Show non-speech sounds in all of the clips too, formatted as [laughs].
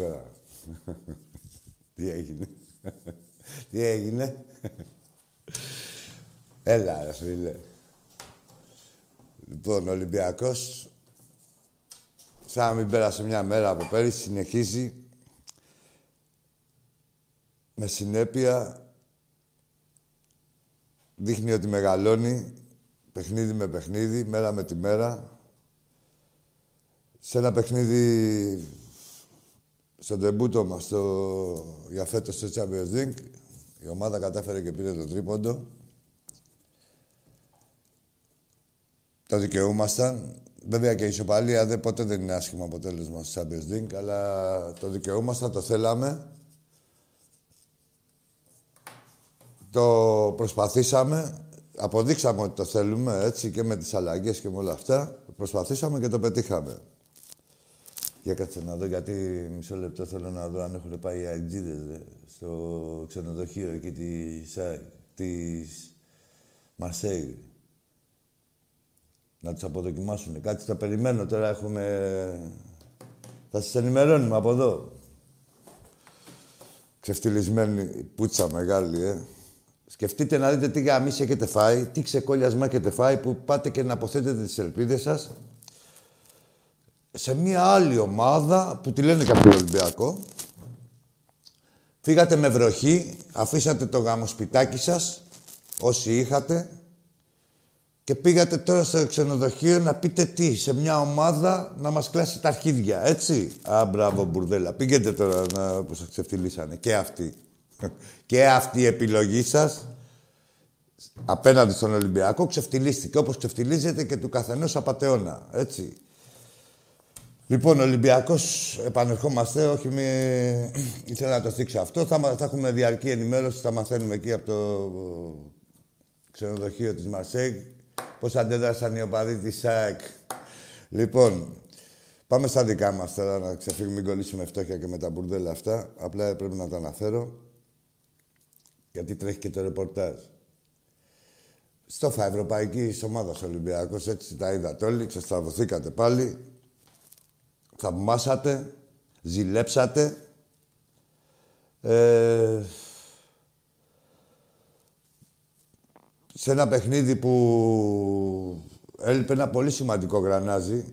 Καλησπέρα. Τι έγινε. Τι έγινε. Έλα, ρε φίλε. Λοιπόν, ο Ολυμπιακός, σαν να μην πέρασε μια μέρα από πέρυσι, συνεχίζει με συνέπεια, δείχνει ότι μεγαλώνει, παιχνίδι με παιχνίδι, μέρα με τη μέρα. Σε ένα παιχνίδι στο τεμπούτο μας στο... για φέτος στο Champions League, η ομάδα κατάφερε και πήρε το τρίποντο. Το δικαιούμασταν. Βέβαια και η ισοπαλία δεν, ποτέ δεν είναι άσχημο αποτέλεσμα στο Champions League, αλλά το δικαιούμασταν, το θέλαμε. Το προσπαθήσαμε, αποδείξαμε ότι το θέλουμε, έτσι, και με τις αλλαγές και με όλα αυτά. Προσπαθήσαμε και το πετύχαμε. Για κάτσε να δω, γιατί μισό λεπτό θέλω να δω αν έχουν πάει οι αγγίδες στο ξενοδοχείο εκεί της, της Μαρσέη. Να τους αποδοκιμάσουν. Κάτι θα περιμένω τώρα, έχουμε... Θα σας ενημερώνουμε από εδώ. Ξεφτυλισμένη πουτσα μεγάλη, ε. Σκεφτείτε να δείτε τι γαμίση έχετε φάει, τι ξεκόλιασμα έχετε φάει που πάτε και να αποθέτετε τις ελπίδες σας σε μια άλλη ομάδα που τη λένε και Ολυμπιακό. Φύγατε με βροχή, αφήσατε το γαμοσπιτάκι σας, όσοι είχατε, και πήγατε τώρα στο ξενοδοχείο να πείτε τι, σε μια ομάδα να μας κλάσει τα αρχίδια, έτσι; Α, μπράβο, μπουρδέλα. Πήγαινε τώρα να που σας ξεφτυλίσανε. Και αυτή. και αυτή η επιλογή σας απέναντι στον Ολυμπιακό ξεφτυλίστηκε όπως ξεφτυλίζεται και του καθενός απατεώνα, έτσι; Λοιπόν, Ολυμπιακός, επανερχόμαστε. Όχι, μη... [clears throat] ήθελα να το θίξω αυτό. Θα, θα έχουμε διαρκή ενημέρωση. Θα μαθαίνουμε εκεί από το ξενοδοχείο της Μαρσέη πώς αντέδρασαν οι οπαδοί της ΣΑΕΚ. Λοιπόν, πάμε στα δικά μας τώρα να ξεφύγουμε, μην κολλήσουμε φτώχεια και με τα μπουρδέλα αυτά. Απλά πρέπει να τα αναφέρω. Γιατί τρέχει και το ρεπορτάζ. Στόφα Ευρωπαϊκής Ομάδας Ολυμπιακός, έτσι τα είδατε όλοι, ξεστραβωθήκατε πάλι θαυμάσατε, ζηλέψατε. Ε, σε ένα παιχνίδι που έλειπε ένα πολύ σημαντικό γρανάζι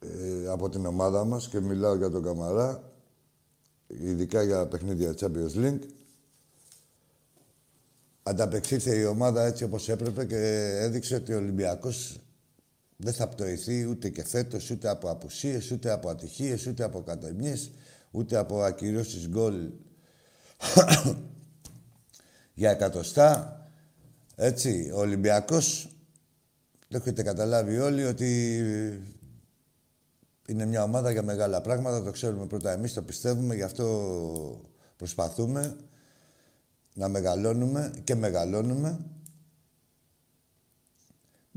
ε, από την ομάδα μας και μιλάω για τον Καμαρά, ειδικά για παιχνίδια Champions League. Ανταπεξήλθε η ομάδα έτσι όπως έπρεπε και έδειξε ότι ο Ολυμπιακός δεν θα πτωηθεί ούτε και φέτος, ούτε από απουσίες, ούτε από ατυχίες, ούτε από κατεμιές, ούτε από ακυρώσεις γκολ [coughs] για εκατοστά. Έτσι, ο Ολυμπιακός, το έχετε καταλάβει όλοι ότι είναι μια ομάδα για μεγάλα πράγματα, το ξέρουμε πρώτα εμείς, το πιστεύουμε, γι' αυτό προσπαθούμε να μεγαλώνουμε και μεγαλώνουμε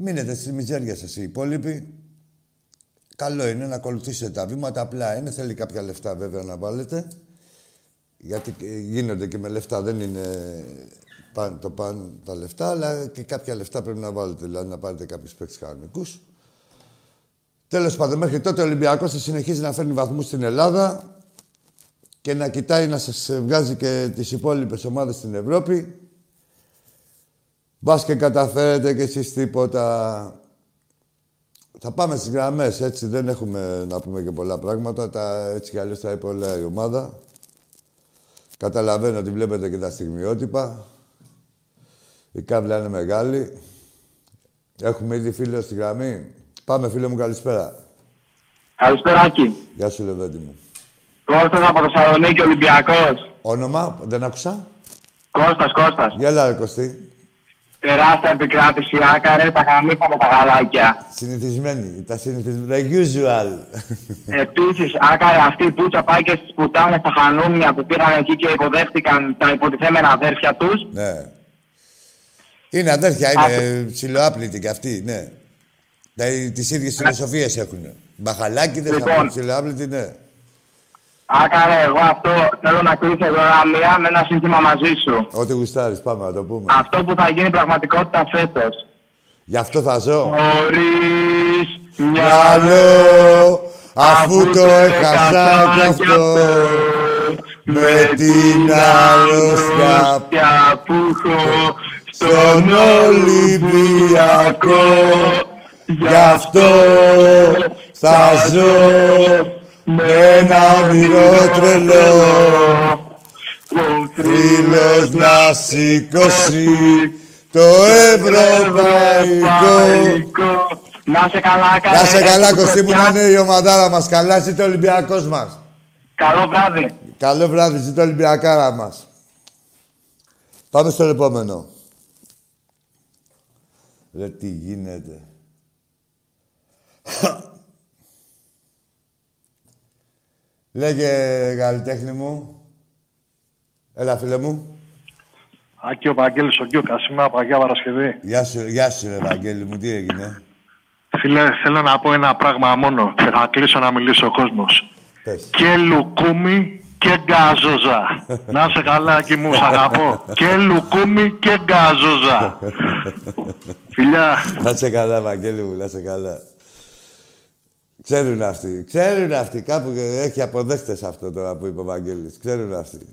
Μείνετε στη μιζέρια σας οι υπόλοιποι. Καλό είναι να ακολουθήσετε τα βήματα, απλά είναι. Θέλει κάποια λεφτά βέβαια να βάλετε. Γιατί γίνονται και με λεφτά, δεν είναι πάνε, το πάνε τα λεφτά, αλλά και κάποια λεφτά πρέπει να βάλετε, δηλαδή να πάρετε κάποιους παίκτες κανονικούς. Τέλος πάντων, μέχρι τότε ο Ολυμπιακός θα συνεχίζει να φέρνει βαθμούς στην Ελλάδα και να κοιτάει να σας βγάζει και τις υπόλοιπες ομάδες στην Ευρώπη Μπας και καταφέρετε κι εσείς τίποτα. Θα πάμε στις γραμμές, έτσι. Δεν έχουμε να πούμε και πολλά πράγματα. Τα, έτσι κι αλλιώς θα είπε όλα η ομάδα. Καταλαβαίνω ότι βλέπετε και τα στιγμιότυπα. Η κάβλα είναι μεγάλη. Έχουμε ήδη φίλο στη γραμμή. Πάμε, φίλε μου, καλησπέρα. Καλησπέρα, Άκη. Γεια σου, Λεβέντη μου. Κώστας από Θεσσαλονίκη, Ολυμπιακός. Όνομα, δεν άκουσα. Κώστας, Κώστας. Γεια, ρε Κωστή. Τεράστια επικράτηση, άκαρε, τα χαμήκαμε τα γαλάκια. Συνηθισμένη, τα συνηθισμένα, the usual. Επίσης, άκαρε αυτή η πούτσα πάει και στις πουτάνες στα χανούμια που πήραν εκεί και υποδέχτηκαν τα υποτιθέμενα αδέρφια τους. Ναι. Είναι αδέρφια, είναι ψηλοάπλητοι κι αυτοί, ναι. Τις ίδιες φιλοσοφίες έχουν. Μπαχαλάκιδες, λοιπόν, ψηλοάπλητοι, ναι. Άκαρε, εγώ αυτό θέλω να κλείσω εδώ μία με ένα σύνθημα μαζί σου. Ό,τι γουστάρεις, πάμε να το πούμε. Αυτό που θα γίνει πραγματικότητα φέτος. Γι' αυτό θα ζω. Χωρίς μυαλό, αφού το έχασα κι αυτό. Με την αρρώστια που έχω στον Ολυμπιακό. Γι' αυτό θα ζω με ένα όνειρο τρελό. Φίλος να σηκώσει το ευρωπαϊκό; Να σε καλά, καλά. Να σε καλά, Κωστή μου, να είναι η ομαδάρα μας. Καλά, ζήτω ο Ολυμπιακός μας. Καλό βράδυ. Καλό βράδυ, ζήτω ο Ολυμπιακάρα μας. Πάμε στο επόμενο. Ρε, τι γίνεται. Λέγε, καλλιτέχνη μου. Έλα, φίλε μου. Άκη ο Βαγγέλης ο Γκιούκα, σήμερα Παγιά Παρασκευή. Γεια σου, γεια σου, ρε, Βαγγέλη μου. Τι έγινε; Φίλε, θέλω να πω ένα πράγμα μόνο και θα κλείσω να μιλήσει ο κόσμος. Πες. Και λουκούμι και γκάζοζα. [laughs] να σε καλά, Άκη μου, σ' αγαπώ. και λουκούμι και γκάζοζα. [laughs] Φιλιά. Να σε καλά, Βαγγέλη μου, να σε καλά. Ξέρουν αυτοί. Ξέρουν αυτοί. Κάπου έχει αποδέκτες αυτό τώρα που είπε ο Βαγγέλης. Ξέρουν αυτοί.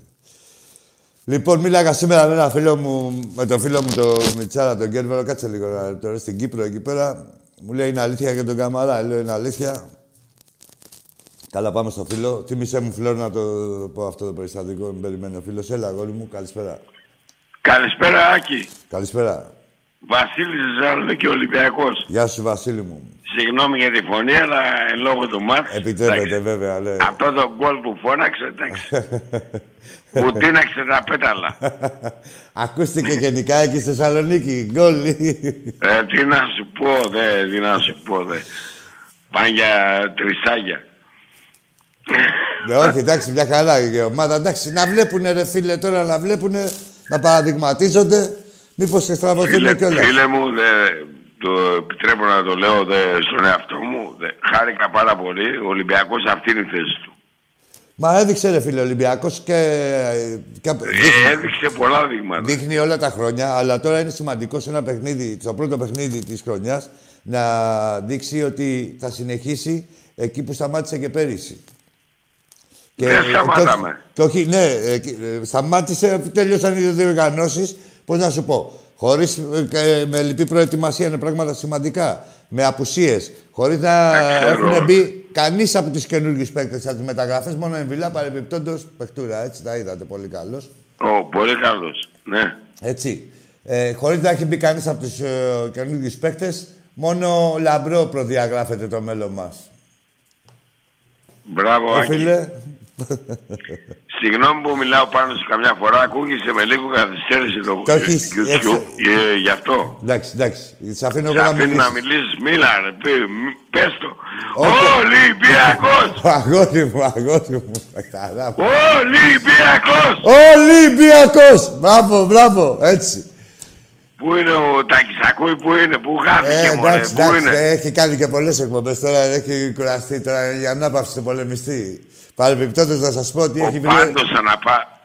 Λοιπόν, μίλαγα σήμερα με ένα φίλο μου, με τον φίλο μου τον Μιτσάρα, τον Κέρβερο. Κάτσε λίγο να τώρα στην Κύπρο εκεί πέρα. Μου λέει είναι αλήθεια για τον Καμαρά. Λέω είναι αλήθεια. Καλά, πάμε στο φίλο. Τίμησέ μου, φίλο, να το πω αυτό το περιστατικό. Με περιμένει ο φίλος. Έλα, αγόρι μου, καλησπέρα. Καλησπέρα, Άκη. Καλησπέρα. Βασίλης Θεσσαλονίκη Ολυμπιακός. Γεια σου, Βασίλη μου. Συγγνώμη για τη φωνή, αλλά εν λόγω του μάτς. Επιτρέπεται, εντάξει, βέβαια, ναι. Αυτό το γκολ που φώναξε, εντάξει. [laughs] Μου τίναξε τα πέταλα. [laughs] Ακούστηκε γενικά εκεί στη Θεσσαλονίκη. Γκολ. ε, τι να σου πω, δε, τι να σου πω, δε. Πάνε για τρισάγια. ναι, όχι, εντάξει, μια χαρά η ομάδα. Εντάξει, να βλέπουνε, ρε φίλε, τώρα να βλέπουνε, να παραδειγματίζονται. Μήπως και στραβωθούν Φίλε, κιόλας; φίλε μου, δε, το επιτρέπω να το λέω δε, στον εαυτό μου. Δε, χάρηκα πάρα πολύ. Ο Ολυμπιακός αυτή είναι η θέση του. Μα έδειξε, ρε φίλε, Ολυμπιακός και... και... Ε, Δείχνει, έδειξε πολλά δείγματα. δείχνει όλα τα χρόνια, αλλά τώρα είναι σημαντικός σε ένα παιχνίδι, στο πρώτο παιχνίδι της χρονιάς, να δείξει ότι θα συνεχίσει εκεί που σταμάτησε και πέρυσι. Δεν σταματάμε. Και όχι, ναι, ε, και, ε, σταμάτησε, τέλειωσαν οι διοργανώσεις. Πώς να σου πω, χωρίς με λυπή προετοιμασία είναι πράγματα σημαντικά. Με απουσίες. Χωρίς να Δεν ξέρω. έχουν μπει κανείς από τους καινούργιους παίκτες από τι μεταγραφέ. Μόνο εμβυλά παρεμπιπτόντως παιχτούρα. Έτσι τα είδατε πολύ καλός. Ω, πολύ καλός. Ναι. Έτσι. Ε, Χωρίς να έχει μπει κανείς από τους ε, καινούργιους παίκτες, μόνο λαμπρό προδιαγράφεται το μέλλον μας. Μπράβο, Ε, Άκη. φίλε, Συγγνώμη που μιλάω πάνω σου καμιά φορά, ακούγεσαι με λίγο καθυστέρηση το Το έχεις- YouTube. έτσι. Ε, γι' αυτό. εντάξει, εντάξει. Σε αφήνω Σε εγώ να αφήνω να μιλήσεις. μιλήσεις, μίλα ρε, πει- μη- πες το. Όχι. Ολυμπιακός! Αγόρι μου, αγόρι μου. Χαρά μου. Ολυμπιακός! Ολυμπιακός! Μπράβο, μπράβο, έτσι. Πού είναι ο Τακισακούη, πού είναι, πού χάθηκε Ε, μωρέ, εντάξει, πού εντάξει, είναι; έχει κάνει και πολλές εκπομπές τώρα, έχει κουραστεί τώρα για ανάπαυση του πολεμιστή. Παρεμπιπτόντως να σας πω ότι έχει Ο βρει, Πάντος αναπά...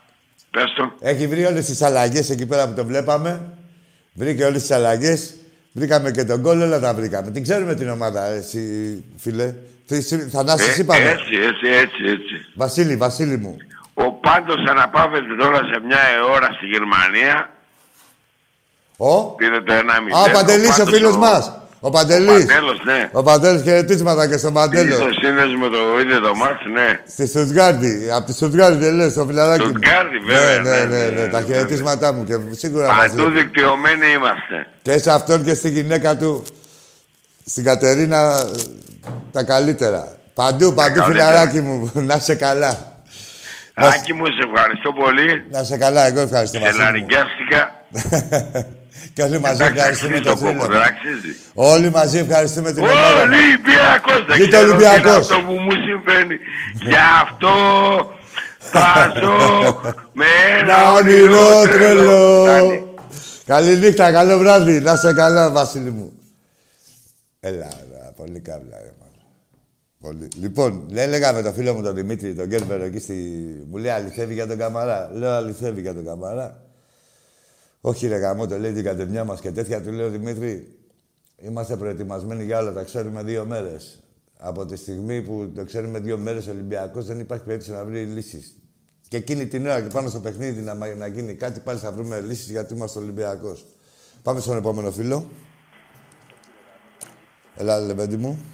Πες το. έχει βρει όλες τις αλλαγές εκεί πέρα που το βλέπαμε. Βρήκε όλες τις αλλαγές. Βρήκαμε και τον κόλλο, όλα τα βρήκαμε. Την ξέρουμε την ομάδα, εσύ, φίλε. Τι- Θανάσης Ε, είπαμε. έτσι, έτσι, έτσι, έτσι. Βασίλη, Βασίλη μου. Ο Πάντος αναπαύεται τώρα σε μια ώρα στη Γερμανία. Ο, Πήρε το 1-0. Α, ο Παντελής, ο Πάντος φίλος μας. Ο Παντελής. Παντέλος, ναι. Ο Παντέλος χαιρετίσματα και στον Παντέλο. Ήρθε σύνδεση με το είδε το μάτς, ναι. Στη Στουτγκάρδη. Από τη Στουτγκάρδη δεν λες, στο φιλαράκι μου. Στουτγκάρδη, βέβαια, Ναι, ναι, ναι, ναι, ναι, ναι, Τα ναι, χαιρετίσματά μου και σίγουρα μας Παντού λέει. δικτυωμένοι είμαστε. Και σε αυτόν και στη γυναίκα του, στην Κατερίνα, τα καλύτερα. Παντού, παντού, καλύτερα. φιλαράκι μου. [laughs] Να σε καλά. Να σ- Άκη μου, σε ευχαριστώ πολύ. Να σε καλά, εγώ ευχαριστώ. Βασίλη μου. Ελαριγκιάστηκα. [laughs] Και όλοι μαζί Εντάξει, ευχαριστούμε αξίζει τον το κόπο, φίλο. δεν μας. αξίζει. Όλοι μαζί ευχαριστούμε την ομάδα. μας. Ολυμπιακός! Δεν Ζήτω ξέρω τι είναι Ολυμπιακός. αυτό που μου συμβαίνει. Γι' αυτό θα ζω [laughs] με ένα Ένα όνειρο τρελό. Φτάνει. Καλή νύχτα, καλό βράδυ. Να σε καλά, Βασίλη μου. Έλα, έλα, πολύ καύλα, ρε, μάνα. Πολύ. Λοιπόν, λέει, έλεγα με τον φίλο μου τον Δημήτρη, τον Γκέρβερο, εκεί στη... Μου λέει αληθεύει για τον Καμαρά. Λέω αληθεύει για τον Καμαρά. Όχι ρε γαμό, το λέει την κατεμιά μας και τέτοια. Του λέω Δημήτρη, είμαστε προετοιμασμένοι για όλα, τα ξέρουμε δύο μέρες. Από τη στιγμή που το ξέρουμε δύο μέρες Ολυμπιακός, δεν υπάρχει περίπτωση να βρει λύσεις. Και εκείνη την ώρα και πάνω στο παιχνίδι να, να γίνει κάτι, πάλι θα βρούμε λύσεις γιατί είμαστε Ολυμπιακός. Πάμε στον επόμενο φίλο. Έλα, λεβέντι μου.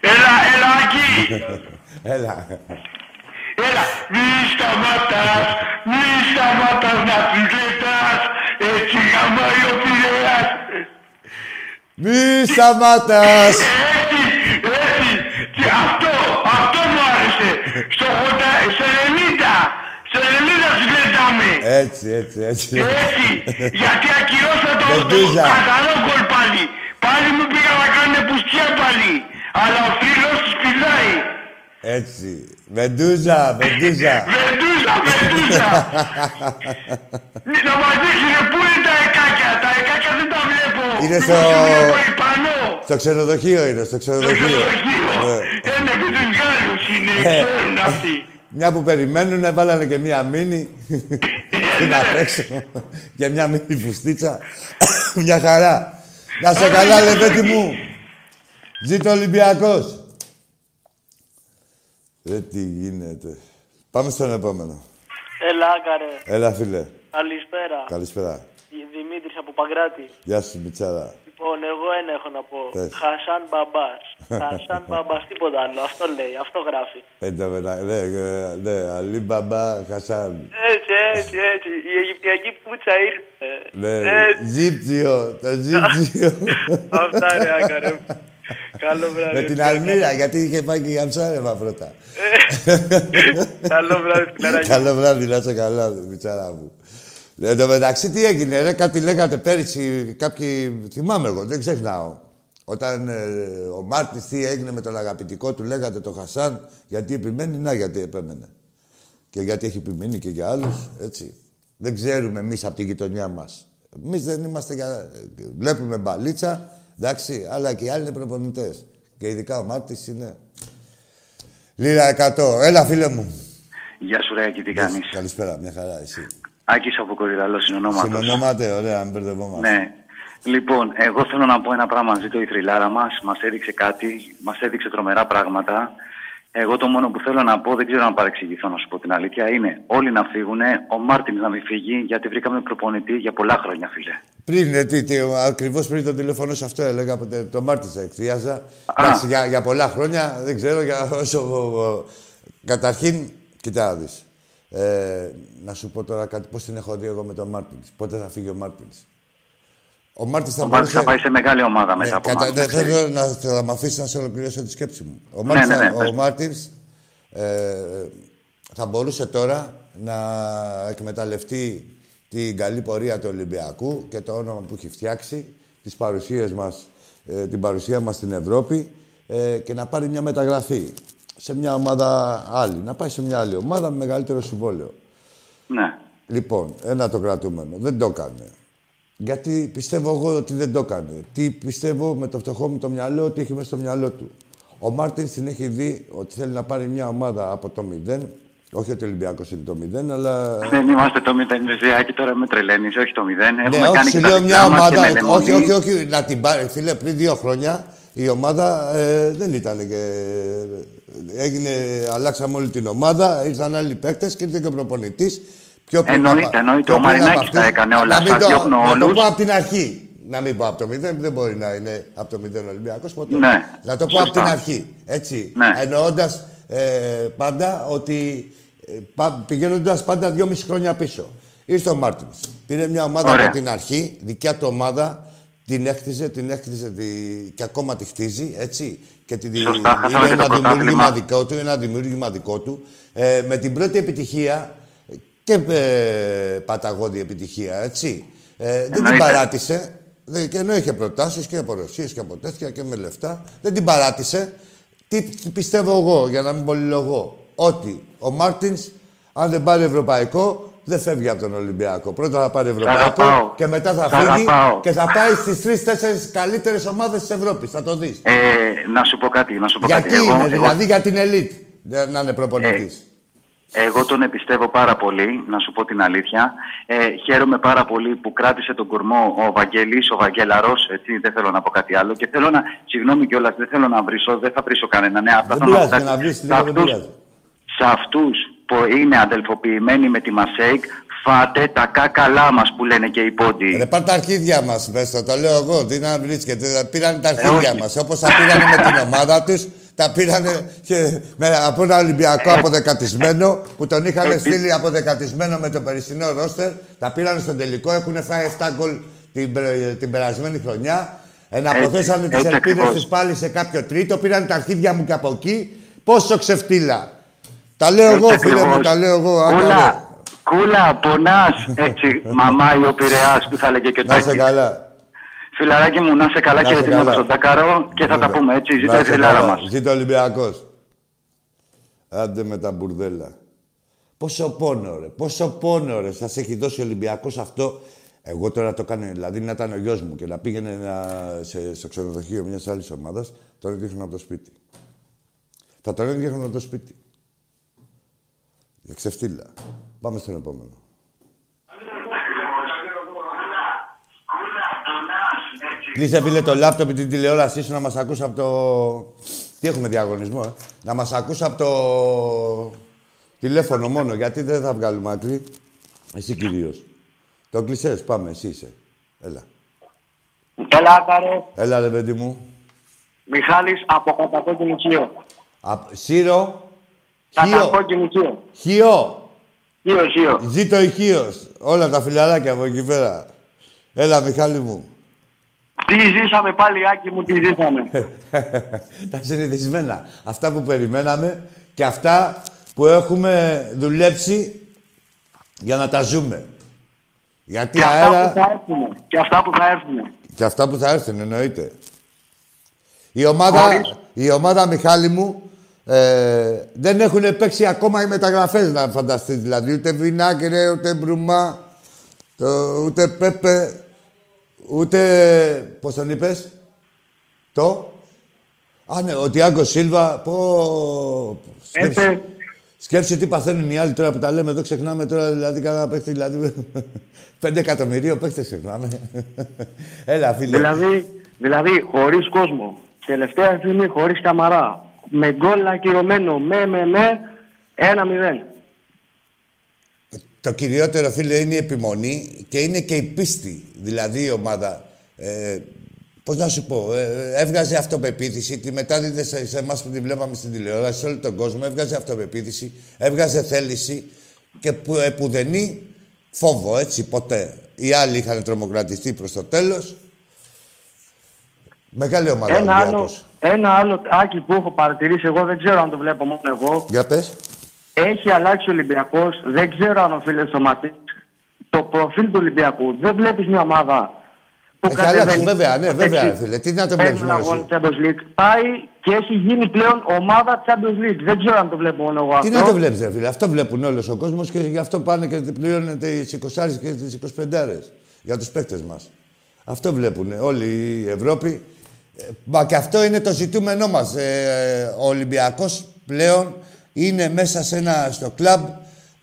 Έλα, έλα, εκεί. [laughs] Έλα. Έλα, μη σταματάς, μη σταματάς να τις λετάς, έτσι γαμάει ο Πειραιάς. Μη σταματάς! Έτσι, έτσι, και αυτό, αυτό μου άρεσε. Στο 80, στο 90, στο 90 τις λετάμε. Έτσι, έτσι, έτσι. Έτσι, γιατί ακυρώσα το, το Μεντούζα. καθαρό γκολ πάλι. Πάλι μου πήγα να κάνουν πουστιά πάλι. Αλλά ο φίλος τους πηδάει. Έτσι. Μεντούζα, μεντούζα. Βεντούζα, βεντούζα. [laughs] να μας δείξουνε πού είναι τα εκάκια; Τα εκάκια δεν τα βλέπω. Είναι Μήπως στο- τα βλέπω υπανό. Στο ξενοδοχείο είναι, στο Το ξενοδοχείο. ξενοδοχείο. Ναι. Ένα και τους Γάλλους είναι. Ε. Ξέρουν αυτοί. Μια που περιμένουν, βάλανε και μια μίνι. Τι να παίξω. και μια μίνι φουστίτσα. μια χαρά. Να σε καλά, λεβέτη μου. Ζήτω Ολυμπιακός. Ρε τι γίνεται. Πάμε στον επόμενο. Έλα, Άκαρε. Έλα, φίλε. Καλησπέρα. Καλησπέρα. Δημήτρης από Παγκράτη. Γεια σου, Μπιτσάρα. Λοιπόν, εγώ ένα έχω να πω. Πες. Χασάν μπαμπάς. [laughs] Χασάν μπαμπάς, τίποτα άλλο. Αυτό λέει, αυτό γράφει. Πέντε μενα, ναι, ε, ναι, Αλή Μπαμπά Χασάν. Έτσι, έτσι, έτσι. Η Αιγυπτιακή πουτσα ήρθε. Ναι, Έτσι. Ζήπτιο, το ζήπτιο. [laughs] Αυτά ρε, Άκαρε. [laughs] Καλό βράδυ. Με την Αλμύρα, γιατί είχε πάει και για ψάρεμα πρώτα. Καλό βράδυ, φιλαράκι. Καλό βράδυ, να είσαι καλά, μπιτσάρα μου. Εν τω μεταξύ, τι έγινε, ρε, κάτι λέγατε πέρυσι, κάποιοι, θυμάμαι εγώ, δεν ξεχνάω. Όταν ε, ο Μάρτης τι έγινε με τον αγαπητικό του, λέγατε το Χασάν, γιατί επιμένει, να γιατί επέμενε. Και γιατί έχει επιμείνει και για άλλους, έτσι. Δεν ξέρουμε εμείς από τη γειτονιά μας. Εμείς δεν είμαστε για... Βλέπουμε μπαλίτσα, εντάξει, αλλά και οι άλλοι είναι προπονητές. Και ειδικά ο Μάρτης είναι... Λίρα 100. Έλα, φίλε μου. Γεια σου, Ρέακη, τι κάνεις; Καλησπέρα, μια χαρά, εσύ. Άκης από Κορυδαλός, συνονόματο. Συνονόμαται, ωραία, αν μπερδευόμαστε. Ναι. Λοιπόν, εγώ θέλω να πω ένα πράγμα. Ζήτω η θρυλάρα μας. Μας έδειξε κάτι. Μας έδειξε τρομερά πράγματα. Εγώ το μόνο που θέλω να πω, δεν ξέρω να παρεξηγηθώ να σου πω την αλήθεια, είναι όλοι να φύγουν, ο Μάρτινς να μην φύγει, γιατί βρήκαμε προπονητή για πολλά χρόνια, φίλε. Πριν, ε, τι, τι, ακριβώς πριν τον τηλεφωνώ σε αυτό έλεγα, ποτέ, το Μάρτινς σε εκθίαζα. Εντάξει, για, για πολλά χρόνια, δεν ξέρω, για όσο... ο- ο- Καταρχήν, κοιτά να δεις. Ε, να σου πω τώρα κάτι, πώς την έχω δει εγώ με τον Μάρτινς. Πότε θα φύγει ο Μάρτινς. Ο Μάρτιν θα Ο Μάρτιν θα πάει σε μεγάλη ομάδα μετά Ναι, από κατα... εμάς, δεν να ξέρεις. θέλω να, θα με αφήσει να σε ολοκληρώσω τη σκέψη μου. Ο Ναι, Μάρτιν, ναι, ναι, ο πες. Μάρτινς, ε, θα μπορούσε τώρα να εκμεταλλευτεί την καλή πορεία του Ολυμπιακού και το όνομα που έχει φτιάξει, τις παρουσίες μας, ε, την παρουσία μας στην Ευρώπη ε, και να πάρει μια μεταγραφή σε μια ομάδα άλλη. Να πάει σε μια άλλη ομάδα με μεγαλύτερο συμβόλαιο. Ναι. Λοιπόν, ένα το κρατούμενο. Δεν το έκανε. Γιατί πιστεύω εγώ ότι δεν το έκανε. Τι πιστεύω με το φτωχό μου το μυαλό ότι έχει μέσα στο μυαλό του. Ο Μάρτιν την έχει δει ότι θέλει να πάρει μια ομάδα από το μηδέν. Όχι ότι ο Ολυμπιακός είναι το μηδέν, αλλά. Δεν είμαστε το 0, Ζεάκη, τώρα με τρελαίνεις, όχι το 0. Ναι, Έχουμε όχι, κάνει σου και τα λέω μια δικά μας και ομάδα. με Όχι, λεμονί. όχι, όχι. Να την πάρει. Φίλε, πριν δύο χρόνια η ομάδα ε, δεν ήταν και. Έγινε, αλλάξαμε όλη την ομάδα, ήρθαν άλλοι παίκτες και ήρθε και ο προπονητής. Πιο πριν Εννοείται, από- εννοείται. πιο Ο πριν από Μαρινάκης αυτού. τα έκανε όλα. Να μην Σας το- διώχνω Να το όλους. πω από την αρχή. Να μην πω από το μηδέν, δεν μπορεί να είναι από το μηδέν Ολυμπιακός ποτέ. Ναι, Να το πω σωστά. από την αρχή. Έτσι. Ναι. Εννοώντας ε, πάντα ότι ε, πα, πηγαίνοντας πάντα δυόμιση χρόνια πίσω. Ήρθε ο Μάρτινς. Πήρε μια ομάδα Ωραία. από την αρχή, δικιά του ομάδα, την έκτιζε, την έκτιζε τη... και ακόμα τη χτίζει, έτσι. Και τη... Σωστά, χάσαμε είναι και ένα το πρωτάθλημα. δημιούργημα δικό του, ένα δημιούργημα δικό του. Ε, με την πρώτη επιτυχία και ε, παταγώδη επιτυχία, έτσι. Ε, δεν την Εννοείται. παράτησε. Δεν- Και ενώ είχε προτάσεις και από Ρωσίες και από τέτοια και με λεφτά, δεν την παράτησε. Τι, τι πιστεύω εγώ, για να μην πολυλογώ, ότι ο Μάρτινς, αν δεν πάρει ευρωπαϊκό, δεν φεύγει από τον Ολυμπιακό. Πρώτα θα πάρει ευρωπαϊκό αγαπάω. και μετά θα Σ' φύγει αγαπάω. και θα πάει στις τρει-τέσσερι καλύτερες ομάδες της Ευρώπης. Θα το δεις. Ε, να σου πω κάτι, να σου πω Γιατί κάτι. είναι, εγώ, δηλαδή για την ελίτ να είναι προπονητής. Εγώ τον εμπιστεύω πάρα πολύ, να σου πω την αλήθεια. Ε, χαίρομαι πάρα πολύ που κράτησε τον κορμό ο Βαγγέλης, ο Βαγγελαρός, έτσι, δεν θέλω να πω κάτι άλλο. Και θέλω να, συγγνώμη κιόλας, δεν θέλω να βρίσω, δεν θα βρίσω κανένα. Ναι, απλά Δεν θέλω πειράζει, πω να κάτι. βρεις Σε τίποτα, δεν αυτούς- πειράζει. σε αυτούς που είναι αδελφοποιημένοι με τη Μασέικ, φάτε τα κάκαλά μας που λένε και οι πόντιοι. Ρε πάρ' τα αρχίδια μας, πες το, το λέω εγώ, τι να βρίσκεται. Πήραν τα αρχίδια όχι. μας, όπως τα πήρανε με την [laughs] ομάδα τους, τα πήρανε και με, από ένα Ολυμπιακό αποδεκατισμένο, που τον είχαν Επί- στείλει αποδεκατισμένο με το περιστινό ρόστερ, τα πήραν στον τελικό, έχουν φάει 7 γκολ την, πε- την περασμένη χρονιά. Εναποθέσανε τις έτσι ελπίδες ακριβώς. τους πάλι σε κάποιο τρίτο, πήραν τα αρχίδια μου και από εκεί. Πόσο ξεφτύλα. Τα λέω εγώ, Έτσι φίλε μου, ακριβώς. τα λέω εγώ. άκα, ρε. Κούλα, κούλα, πονάς. Έτσι, μαμάει ο Πειραιάς που θα έλεγε και ο Να είσαι Τάκης. καλά. Φιλαράκι μου, να είσαι καλά Να και είσαι έτοιμο καλά. στον Τάκαρο και θα τα πούμε έτσι. Ζήτω Να η είστε φιλάρα καλά. μας. Ζήτω ο Ολυμπιακός. Άντε με τα μπουρδέλα. Πόσο πόνο, ρε. Πόσο πόνο, ρε. Σας έχει δώσει ο Ολυμπιακός αυτό. Εγώ τώρα το κάνω, δηλαδή να ήταν ο γιος μου και να πήγαινε να, σε, στο ξενοδοχείο μιας άλλης ομάδας, τον έδιωχναν από το σπίτι. Θα τον έδιωχναν από το σπίτι. Για ξεφτύλα. Πάμε στον επόμενο. Κλείσε φίλε το λάπτοπ ή την τηλεόρασή σου να μας ακούς από το... Τι έχουμε διαγωνισμό, ε; Να μας ακούς από το τηλέφωνο μόνο, γιατί δεν θα βγάλουμε άκρη. Εσύ κυρίως. Το κλεισές, πάμε, εσύ είσαι. Έλα. Έλα, Άκαρε. Έλα ρε παιδί μου. Μιχάλης από Κατακόκκινη Κίο. Α, Σύρο. Χίο. Κατακόκκινη Κίο. Χίο. Κίο, Κίο. Ζήτω η Χίος. Όλα τα φιλαράκια από εκεί πέρα. Έλα, Μιχάλη μου. Τι ζήσαμε πάλι, Άκη μου, τι ζήσαμε. [laughs] τα συνηθισμένα. Αυτά που περιμέναμε και αυτά που έχουμε δουλέψει για να τα ζούμε. Γιατί και αυτά αέρα... που θα έρθουν. Και αυτά που θα έρθουν. Και αυτά που θα έρθουν, εννοείται. Η ομάδα, Χωρίς- η ομάδα Μιχάλη μου, ε, δεν έχουν παίξει ακόμα οι μεταγραφές, να φανταστείς. Δηλαδή, ούτε Βινάκρε, ούτε Μπρουμά, το, ούτε Πέπε, ούτε... Πώς τον είπες; Το... Α, ναι, ο Τιάγκο Σίλβα, πω... Σκέψου, Έπε. σκέψου τι παθαίνουν οι άλλοι τώρα που τα λέμε εδώ, ξεχνάμε τώρα, δηλαδή, κανένα παίχτη, δηλαδή... [laughs] Πέντε εκατομμυρίων παίχτες ξεχνάμε. [laughs] Έλα, φίλε. Δηλαδή, δηλαδή χωρίς κόσμο. Τελευταία στιγμή χωρίς καμαρά. Με γκολ ακυρωμένο. Με, με, με. Ένα μηδέν. Το κυριότερο, φίλε, είναι η επιμονή και είναι και η πίστη. Δηλαδή η ομάδα. Ε, Πώς να σου πω, ε, έβγαζε αυτοπεποίθηση, τη μετάδιδε σε, σε εμάς που τη βλέπαμε στην τηλεόραση, σε όλο τον κόσμο. Έβγαζε αυτοπεποίθηση, έβγαζε θέληση και που, επουδενή φόβο, έτσι, ποτέ. Οι άλλοι είχαν τρομοκρατιστεί προς το τέλος. Μεγάλη ομάδα Ένα άλλο, Ολυμπιακός. ένα άλλο άκη που έχω παρατηρήσει εγώ, δεν ξέρω αν το βλέπω μόνο εγώ. Για πες. Έχει αλλάξει ο Ολυμπιακός. Δεν ξέρω αν οφείλεται στο μάτι. Το προφίλ του Ολυμπιακού. Δεν βλέπεις μια ομάδα που Έχει αλλάξει, κατεβαίνει βέβαια, ναι, βέβαια, έξι, φίλε. Τι να το βλέπεις έναν μόνο αγώνα εσύ. Champions League. Πάει και έχει γίνει πλέον ομάδα Champions League. Δεν ξέρω αν το βλέπω μόνο εγώ Τι αυτό. να το βλέπεις, ρε φίλε. Αυτό βλέπουν όλος ο κόσμος και γι' αυτό πάνε και πληρώνουν τις 20 και τις 25 για τους παίκτες μας. Αυτό βλέπουν όλη η Ευρώπη. Ε, Μα και αυτό είναι το ζητούμενό μας. ο Ολυμπιακός πλέον είναι μέσα σε ένα, στο κλαμπ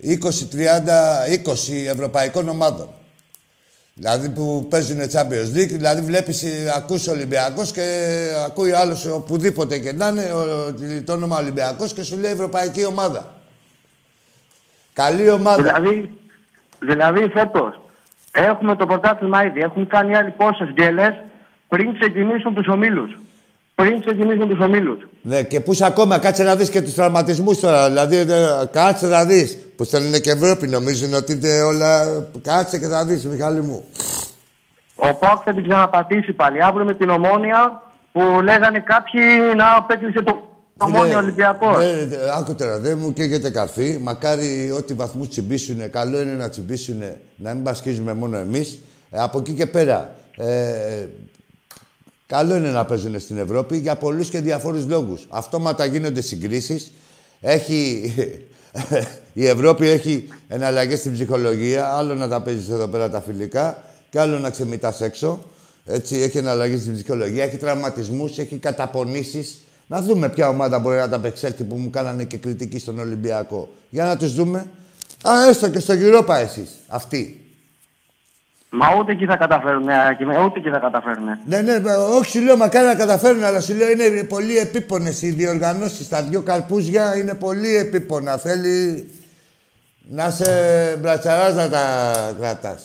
20, 30, 20 ευρωπαϊκών ομάδων. Δηλαδή που παίζουν Champions League, δηλαδή βλέπεις, ε, ακούς Ολυμπιακός και ακούει άλλος οπουδήποτε και να είναι ο- το όνομα Ολυμπιακός και σου λέει Ευρωπαϊκή ομάδα. Καλή ομάδα. Δηλαδή, δηλαδή φέτος έχουμε το πρωτάθλημα ήδη. Έχουν κάνει άλλοι πόσες γκέλες πριν ξεκινήσουν τους ομίλους. Πριν ξεκινήσουν τους ομίλους. Ναι, και πούς ακόμα, κάτσε να δεις και τους τραυματισμούς τώρα. Δηλαδή, ε, κάτσε να δεις. Που θέλουν και Ευρώπη, νομίζουν ότι είναι όλα... Κάτσε και θα δεις, Μιχάλη μου. Ο Πάοκ θα την ξαναπατήσει πάλι. Αύριο με την ομόνια που λέγανε κάποιοι να απέκλεισε το ομόνια Ολυμπιακός. Ναι, ναι, άκου τώρα, δεν μου καίγεται καρφί. Μακάρι ό,τι βαθμούς τσιμπήσουνε, καλό είναι να τσιμπήσουνε, να μην πασχίζουμε μόνο εμείς. Ε, από εκεί και πέρα, ε, καλό είναι να παίζουν στην Ευρώπη για πολλούς και διαφόρους λόγους. Αυτόματα γίνονται συγκρίσεις. Έχει... [laughs] Η Ευρώπη έχει εναλλαγές στην ψυχολογία. Άλλο να τα παίζεις εδώ πέρα τα φιλικά και άλλο να ξεμητάς έξω. Έτσι, έχει εναλλαγές στην ψυχολογία, έχει τραυματισμούς, έχει καταπονήσεις. Να δούμε ποια ομάδα μπορεί να τα απεξέλθει που μου κάνανε και κριτική στον Ολυμπιακό. Για να τους δούμε. Α, έστω και στο Europa εσείς. Αυτοί. Μα ούτε εκεί θα καταφέρουν, ναι, Άκη, ούτε εκεί θα καταφέρουν. Ναι, ναι, ε, όχι σου λέω μακάρι να καταφέρουν, αλλά σου λέω είναι πολύ επίπονες οι διοργανώσεις. Τα δυο καρπούζια είναι πολύ επίπονα. Θέλει να σε μπρατσαράς να τα κρατάς.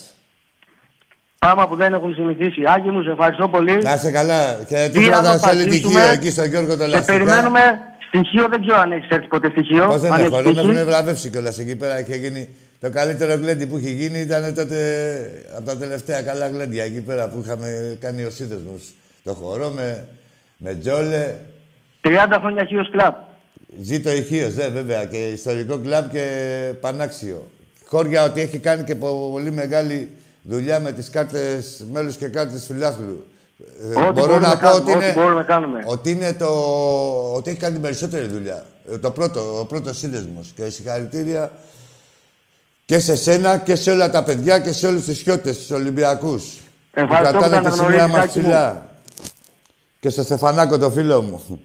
Πράγμα που δεν έχουν συνηθίσει. Άγγι μου, σε ευχαριστώ πολύ. Να είσαι καλά. Και τι Τι να θα το σε όλη πατήσουμε. εκεί στον Γιώργο το Σε Λαστικά. περιμένουμε στοιχείο, δεν ξέρω αν έχεις έρθει ποτέ στοιχείο. Πώς δεν αν έχω, έχεις δεν με τύχει. έχουν βραβεύσει κιόλας εκεί πέρα. Είχε γίνει το καλύτερο γλέντι που είχε γίνει ήταν τότε από τα τελευταία καλά γλέντια εκεί πέρα που είχαμε κάνει ο σύνδεσμος. Το χορό με, με τζόλε. 30 χρόνια χείο κλαπ. Ζήτω ηχείο, δε, βέβαια, και ιστορικό κλαμπ και πανάξιο. Χώρια ότι έχει κάνει και πολύ μεγάλη δουλειά με τις κάρτες μέλους και κάρτες φιλάθλου. Ε, Ό,τι μπορούμε να κάνουμε, ό,τι μπορούμε να κάνουμε. ότι είναι το... ότι έχει κάνει την περισσότερη δουλειά. Ε, Το πρώτο, ο πρώτος σύνδεσμος. Και συγχαρητήρια και σε σένα και σε όλα τα παιδιά και σε όλους τους χιώτες, τους Ολυμπιακούς. που Ευχαριστώ που κρατάνε τα τη σημαία αναγνωρίζεις, μας Άκη μου. ψηλά. Και στο Στεφανάκο το φίλο μου.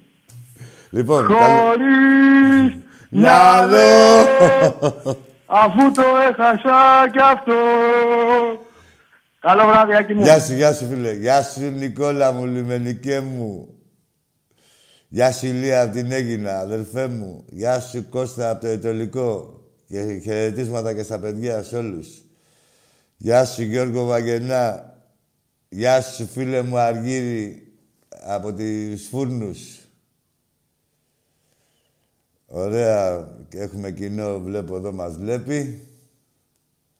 Λοιπόν, καλό- Χωρίς [laughs] Μυαλό. αφού το έχασα κι αυτό. Καλό βράδυ, Άκη μου. Γεια σου, γεια σου, φίλε. Γεια σου, Νικόλα μου, λιμενικέ μου. Γεια σου, Ηλία, από την Έγινα, αδελφέ μου. Γεια σου, Κώστα, από το Ετωλικό. Και χαιρετίσματα και στα παιδιά, σε όλους. Γεια σου, Γιώργο Βαγενά. Γεια σου, φίλε μου, Αργύρι, από τις Φούρνους. Ωραία. Και Έχουμε κοινό, βλέπω εδώ μας βλέπει.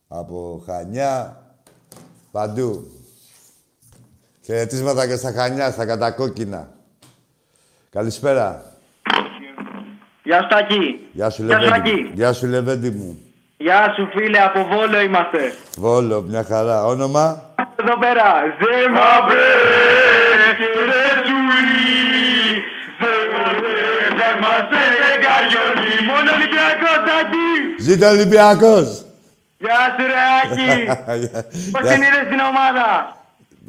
Από Χανιά. Παντού. Χαιρετίσματα και στα Χανιά, στα κατακόκκινα. Καλησπέρα. Γεια σου Τάκη. Γεια σου, Γεια σου, Λεβέντη. Άκη. Γεια σου, Λεβέντη μου. Γεια σου φίλε, από Βόλο είμαστε. Βόλο, μια χαρά. Όνομα; Εδώ πέρα. Ζέμα ρε σουί. Δεν μας έκαριολι. Μόνο Ολυμπιακός Τάκη. Ζήτω Ολυμπιακός. Γεια σου ρε Άκη. [laughs] Πώς την είδες την ομάδα;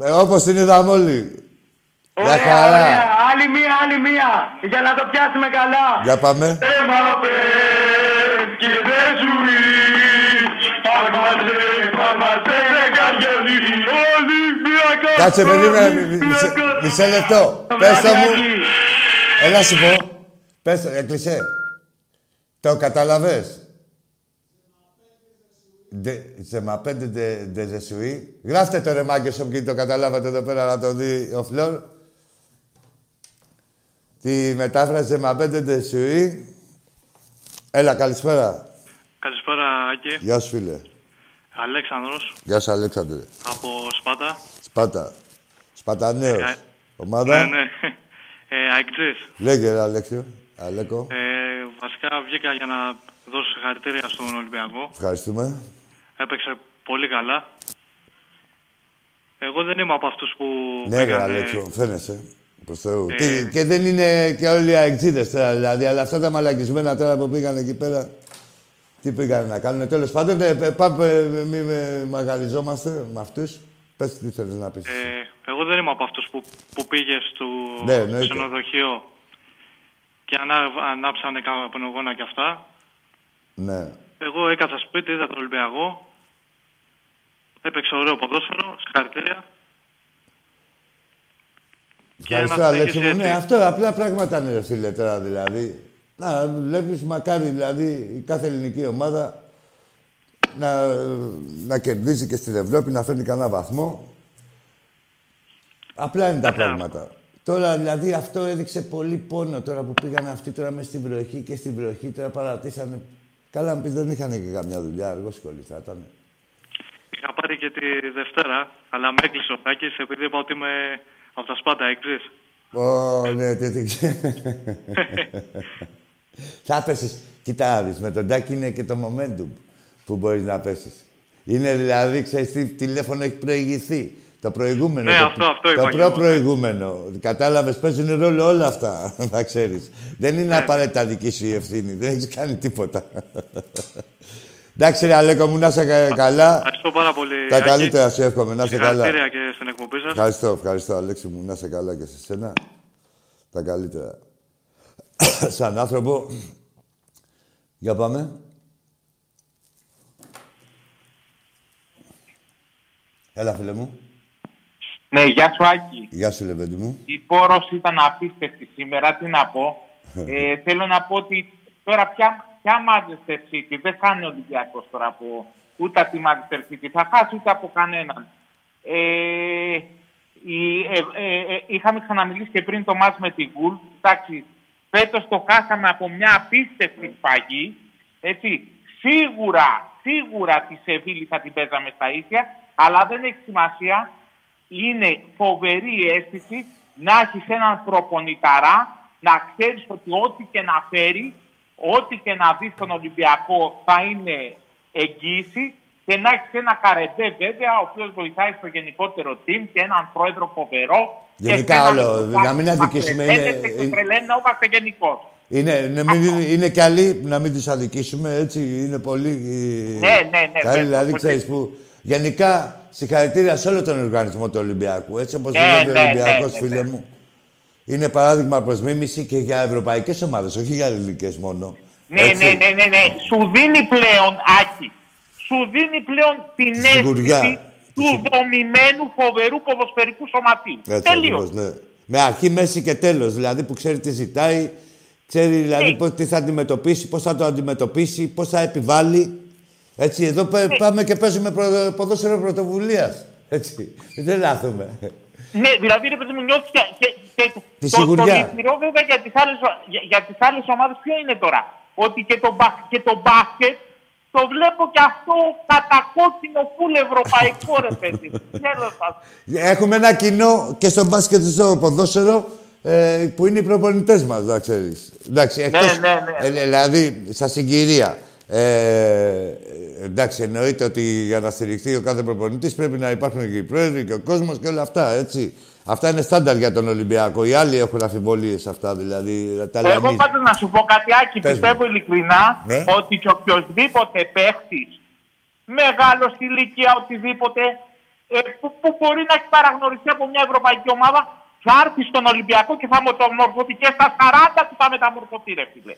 Ε, Όπως την είδαμε όλοι. Μια Ωραία, χαρά. ωραία. Άλλη μία, άλλη μία. Για να το πιάσουμε καλά. Για πάμε. Έμα πες και δεν σου Παγμαζέ, παγμαζέ, καριολί Ολυμπιακός Κάτσε, περίμενε. μι- μισέ- Μισέ λεπτό. Πες το μου. Έλα σου πω. Πες το, έκλεισε. Το κατάλαβες. Σε μα πέντε ντε- ντε ζεσουί. Γράφτε το ρε μάγκες όποιοι το καταλάβατε εδώ πέρα να το δει ο Φλόρ. Τη μετάφραση μα πέντε ντε ζεσουί. Έλα, καλησπέρα. Καλησπέρα, Άκη. Γεια σου, φίλε. Αλέξανδρος, Γεια σου, Αλέξανδρε. από Σπάτα. Σπάτα. Σπατανέος. Ε, Ομάδα. Ναι, ναι. Ε, Αεκτζής. Λέγε, ρε, Αλέξιο. Αλέκο. Ε, βασικά βγήκα για να δώσω συγχαρητήρια στον Ολυμπιακό. Ευχαριστούμε. Έπαιξε πολύ καλά. Εγώ δεν είμαι από αυτούς που Ναι, ρε, πήγανε- Αλέξιο, φαίνεσαι. Προς Θεού. Ε, Τι- και δεν είναι και όλοι οι αεξίδες τώρα, δηλαδή. Αλλά αυτά τα μαλακισμένα τώρα που πήγαν εκεί πέρα, τι πήγαν να κάνουν. Τέλος πάντων, ε, ε, πάμε, ε, μη με μαγαριζόμαστε με αυτούς. Πες τι θέλεις να πεις. Ε, εγώ δεν είμαι από αυτούς που, που πήγε στο Ναι, εννοείται. ξενοδοχείο και ανά, ανάψανε καπνογόνα και αυτά. Ναι. Εγώ έκατσα σπίτι, είδα τον Ολυμπιακό. Έπαιξε ωραίο ποδόσφαιρο, συγχαρητήρια. Και Ευχαριστώ, να Αλέξη συνεχίσει μου. Ναι, έτσι. αυτό απλά πράγματα είναι, ρε φίλε, τώρα δηλαδή. Να βλέπεις μακάρι, δηλαδή, η κάθε ελληνική ομάδα να, να κερδίζει και στην Ευρώπη, να φέρνει κανένα βαθμό. Απλά είναι τα πράγματα. Τώρα, δηλαδή, αυτό έδειξε πολύ πόνο τώρα που πήγαν αυτοί τώρα μέσα στην βροχή και στην βροχή τώρα παρατήσανε. Καλά, μου πεις, δεν είχαν και καμιά δουλειά, αργόσχολοι θα ήταν. Είχα πάρει και τη Δευτέρα, αλλά με έκλεισε ο Τάκης επειδή είπα ότι είμαι από τα Σπάτα, εξής. Ω, ναι, τι, τι. [laughs] Θα πέσεις. Κοίτα, να δεις, με τον Τάκη είναι και το momentum που μπορείς να πέσεις. Είναι δηλαδή, ξέρεις τι τηλέφωνο έχει προηγηθεί. Το προηγούμενο. Ναι, το, αυτό- αυτό είπα Το και εγώ, ναι. προ-προηγούμενο. Κατάλαβες, παίζουν ρόλο όλα αυτά, [laughs] να ξέρεις. Δεν Ναι. είναι απαραίτητα δική σου η ευθύνη. Δεν έχεις κάνει τίποτα. [laughs] Εντάξει, ρε Αλέκο μου, να είσαι κα- καλά. Ευχαριστώ πάρα πολύ. Τα Άκη. καλύτερα σου εύχομαι, να είσαι καλά. Συγχαρητήρια και στην εκπομπή σας. Ευχαριστώ, ευχαριστώ, Αλέξη μου. Να είσαι καλά και σε σένα. Τα καλύτερα. [coughs] σαν άνθρωπο. Για πάμε. Έλα, φίλε μου. Ναι, γεια σου Άκη. Γεια σου, Λεβέντη μου. Η πόρος ήταν απίστευτη σήμερα, τι να πω. [laughs] Ε, θέλω να πω ότι τώρα πια, πια Manchester City δεν χάνει ο Ολυμπιακός τώρα από ούτε από τη Manchester City. Θα χάσει ούτε από κανέναν. Ε, η, ε, ε, ε, είχαμε ξαναμιλήσει και πριν το μάτς με την Γκουλ. Εντάξει, φέτος το χάσαμε από μια απίστευτη σφαγή. Έτσι, σίγουρα, σίγουρα τη Σεβίλη θα την παίζαμε στα ίσια, αλλά δεν έχει σημασία. Είναι φοβερή αίσθηση να έχεις έναν προπονηταρά, να ξέρεις ότι ό,τι και να φέρει, ό,τι και να δεις στον Ολυμπιακό θα είναι εγγύηση και να έχεις ένα καρετέ βέβαια, ο οποίος βοηθάει στο γενικότερο team και έναν πρόεδρο φοβερό. Γενικά και σε έναν άλλο, Ολυμπιακό να μην που αδικήσουμε, μας είναι- φαίνεται και είναι- τρελαίνει να είμαστε γενικώ. Είναι, είναι, μην- είναι καλή, να μην τους αδικήσουμε, έτσι, είναι πολύ... Ναι, ναι, ναι, Καλή, βέβαια, δηλαδή, πολύ. ξέρεις που... Γενικά, συγχαρητήρια σε όλο τον οργανισμό του Ολυμπιακού, έτσι όπως Ναι, δουλεύει ναι, ο ναι, Ολυμπιακός, ναι, φίλε ναι. μου. Είναι παράδειγμα προς μίμηση και για ευρωπαϊκές ομάδες, όχι για ελληνικές μόνο. Ναι, Έτσι. ναι, ναι, ναι, ναι. Σου δίνει πλέον, Άκη, σου δίνει πλέον την Σιγουριά. αίσθηση του δομημένου φοβερού ποδοσφαιρικού σωματείου. Έτσι Τελείως. ακριβώς, ναι. Με αρχή, μέση και τέλος, δηλαδή που ξέρει τι ζητάει, ξέρει δηλαδή Ναι. πώς, τι θα αντιμετωπίσει, πώς θα το αντιμετωπίσει, πώς θα επιβάλλει. Έτσι, εδώ πέ- Ναι. πάμε και παίζουμε προ, ποδόσφαιρο πρωτοβουλίας. Έτσι, δεν λάθουμε. Ναι, δηλαδή ρε παιδί μου νιώθεις και, και, και Τη το, το σιγουριά. λυπηρό βέβαια για τις άλλες, για, για τις άλλες ομάδες ποιο είναι τώρα; Ότι και το, μπα- και το μπάσκετ το βλέπω και αυτό κατακόκκινο φουλ ευρωπαϊκό ρε παιδί. μου. Τέλος πάντων. Έχουμε ένα κοινό και στο μπάσκετ και στο ποδόσφαιρο ε, που είναι οι προπονητές μας, να ξέρεις. Εντάξει, εκτός, ναι, ναι. ε, δηλαδή, στα συγκυρία. Ε, εντάξει, εννοείται ότι για να στηριχθεί ο κάθε προπονητής πρέπει να υπάρχουν και οι πρόεδροι και ο κόσμος και όλα αυτά, έτσι. Αυτά είναι στάνταρ για τον Ολυμπιακό. Οι άλλοι έχουν αμφιβολίες σε αυτά, δηλαδή τα Εγώ λανίζει. πάντως να σου πω κάτι Άκη, Πες μου. πιστεύω ειλικρινά Ναι. ότι και οποιοδήποτε παίχτης μεγάλος στη ηλικία, οτιδήποτε, ε, που, που μπορεί να έχει παραγνωριστεί από μια ευρωπαϊκή ομάδα, θα έρθει στον Ολυμπιακό και θα μεταμορφωθεί και στα 40 του θα μεταμορφωθεί ρε φίλε.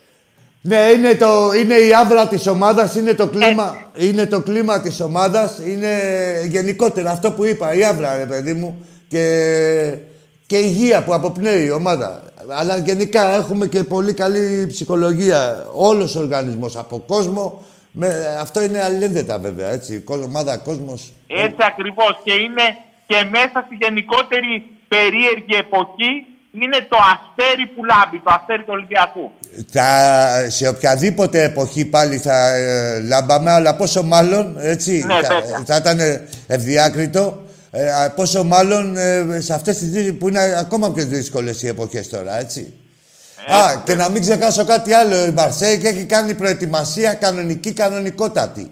Ναι, είναι, το, είναι η άβρα της ομάδας, είναι το κλίμα, είναι το κλίμα της ομάδας, είναι γενικότερα αυτό που είπα, η άβρα, ρε παιδί μου, και, και η υγεία που αποπνέει η ομάδα. Αλλά γενικά έχουμε και πολύ καλή ψυχολογία, όλος ο οργανισμός, από κόσμο, με, αυτό είναι αλληλένδετα βέβαια, έτσι, Κο- ομάδα, κόσμος. Έτσι ακριβώς και είναι και μέσα στη γενικότερη περίεργη εποχή είναι το αστέρι που λάμπει, το αστέρι του Ολυμπιακού. Θα, σε οποιαδήποτε εποχή πάλι θα ε, λάμπαμε, αλλά πόσο μάλλον, έτσι, Ναι, θα, βέβαια. θα ήταν ευδιάκριτο, ε, α, πόσο μάλλον ε, σε αυτές τις δύο που είναι ακόμα πιο δύσκολες οι εποχές τώρα, έτσι. Α, και να μην ξεχάσω κάτι άλλο, η Μαρσέικ έχει κάνει προετοιμασία κανονική, κανονικότατη.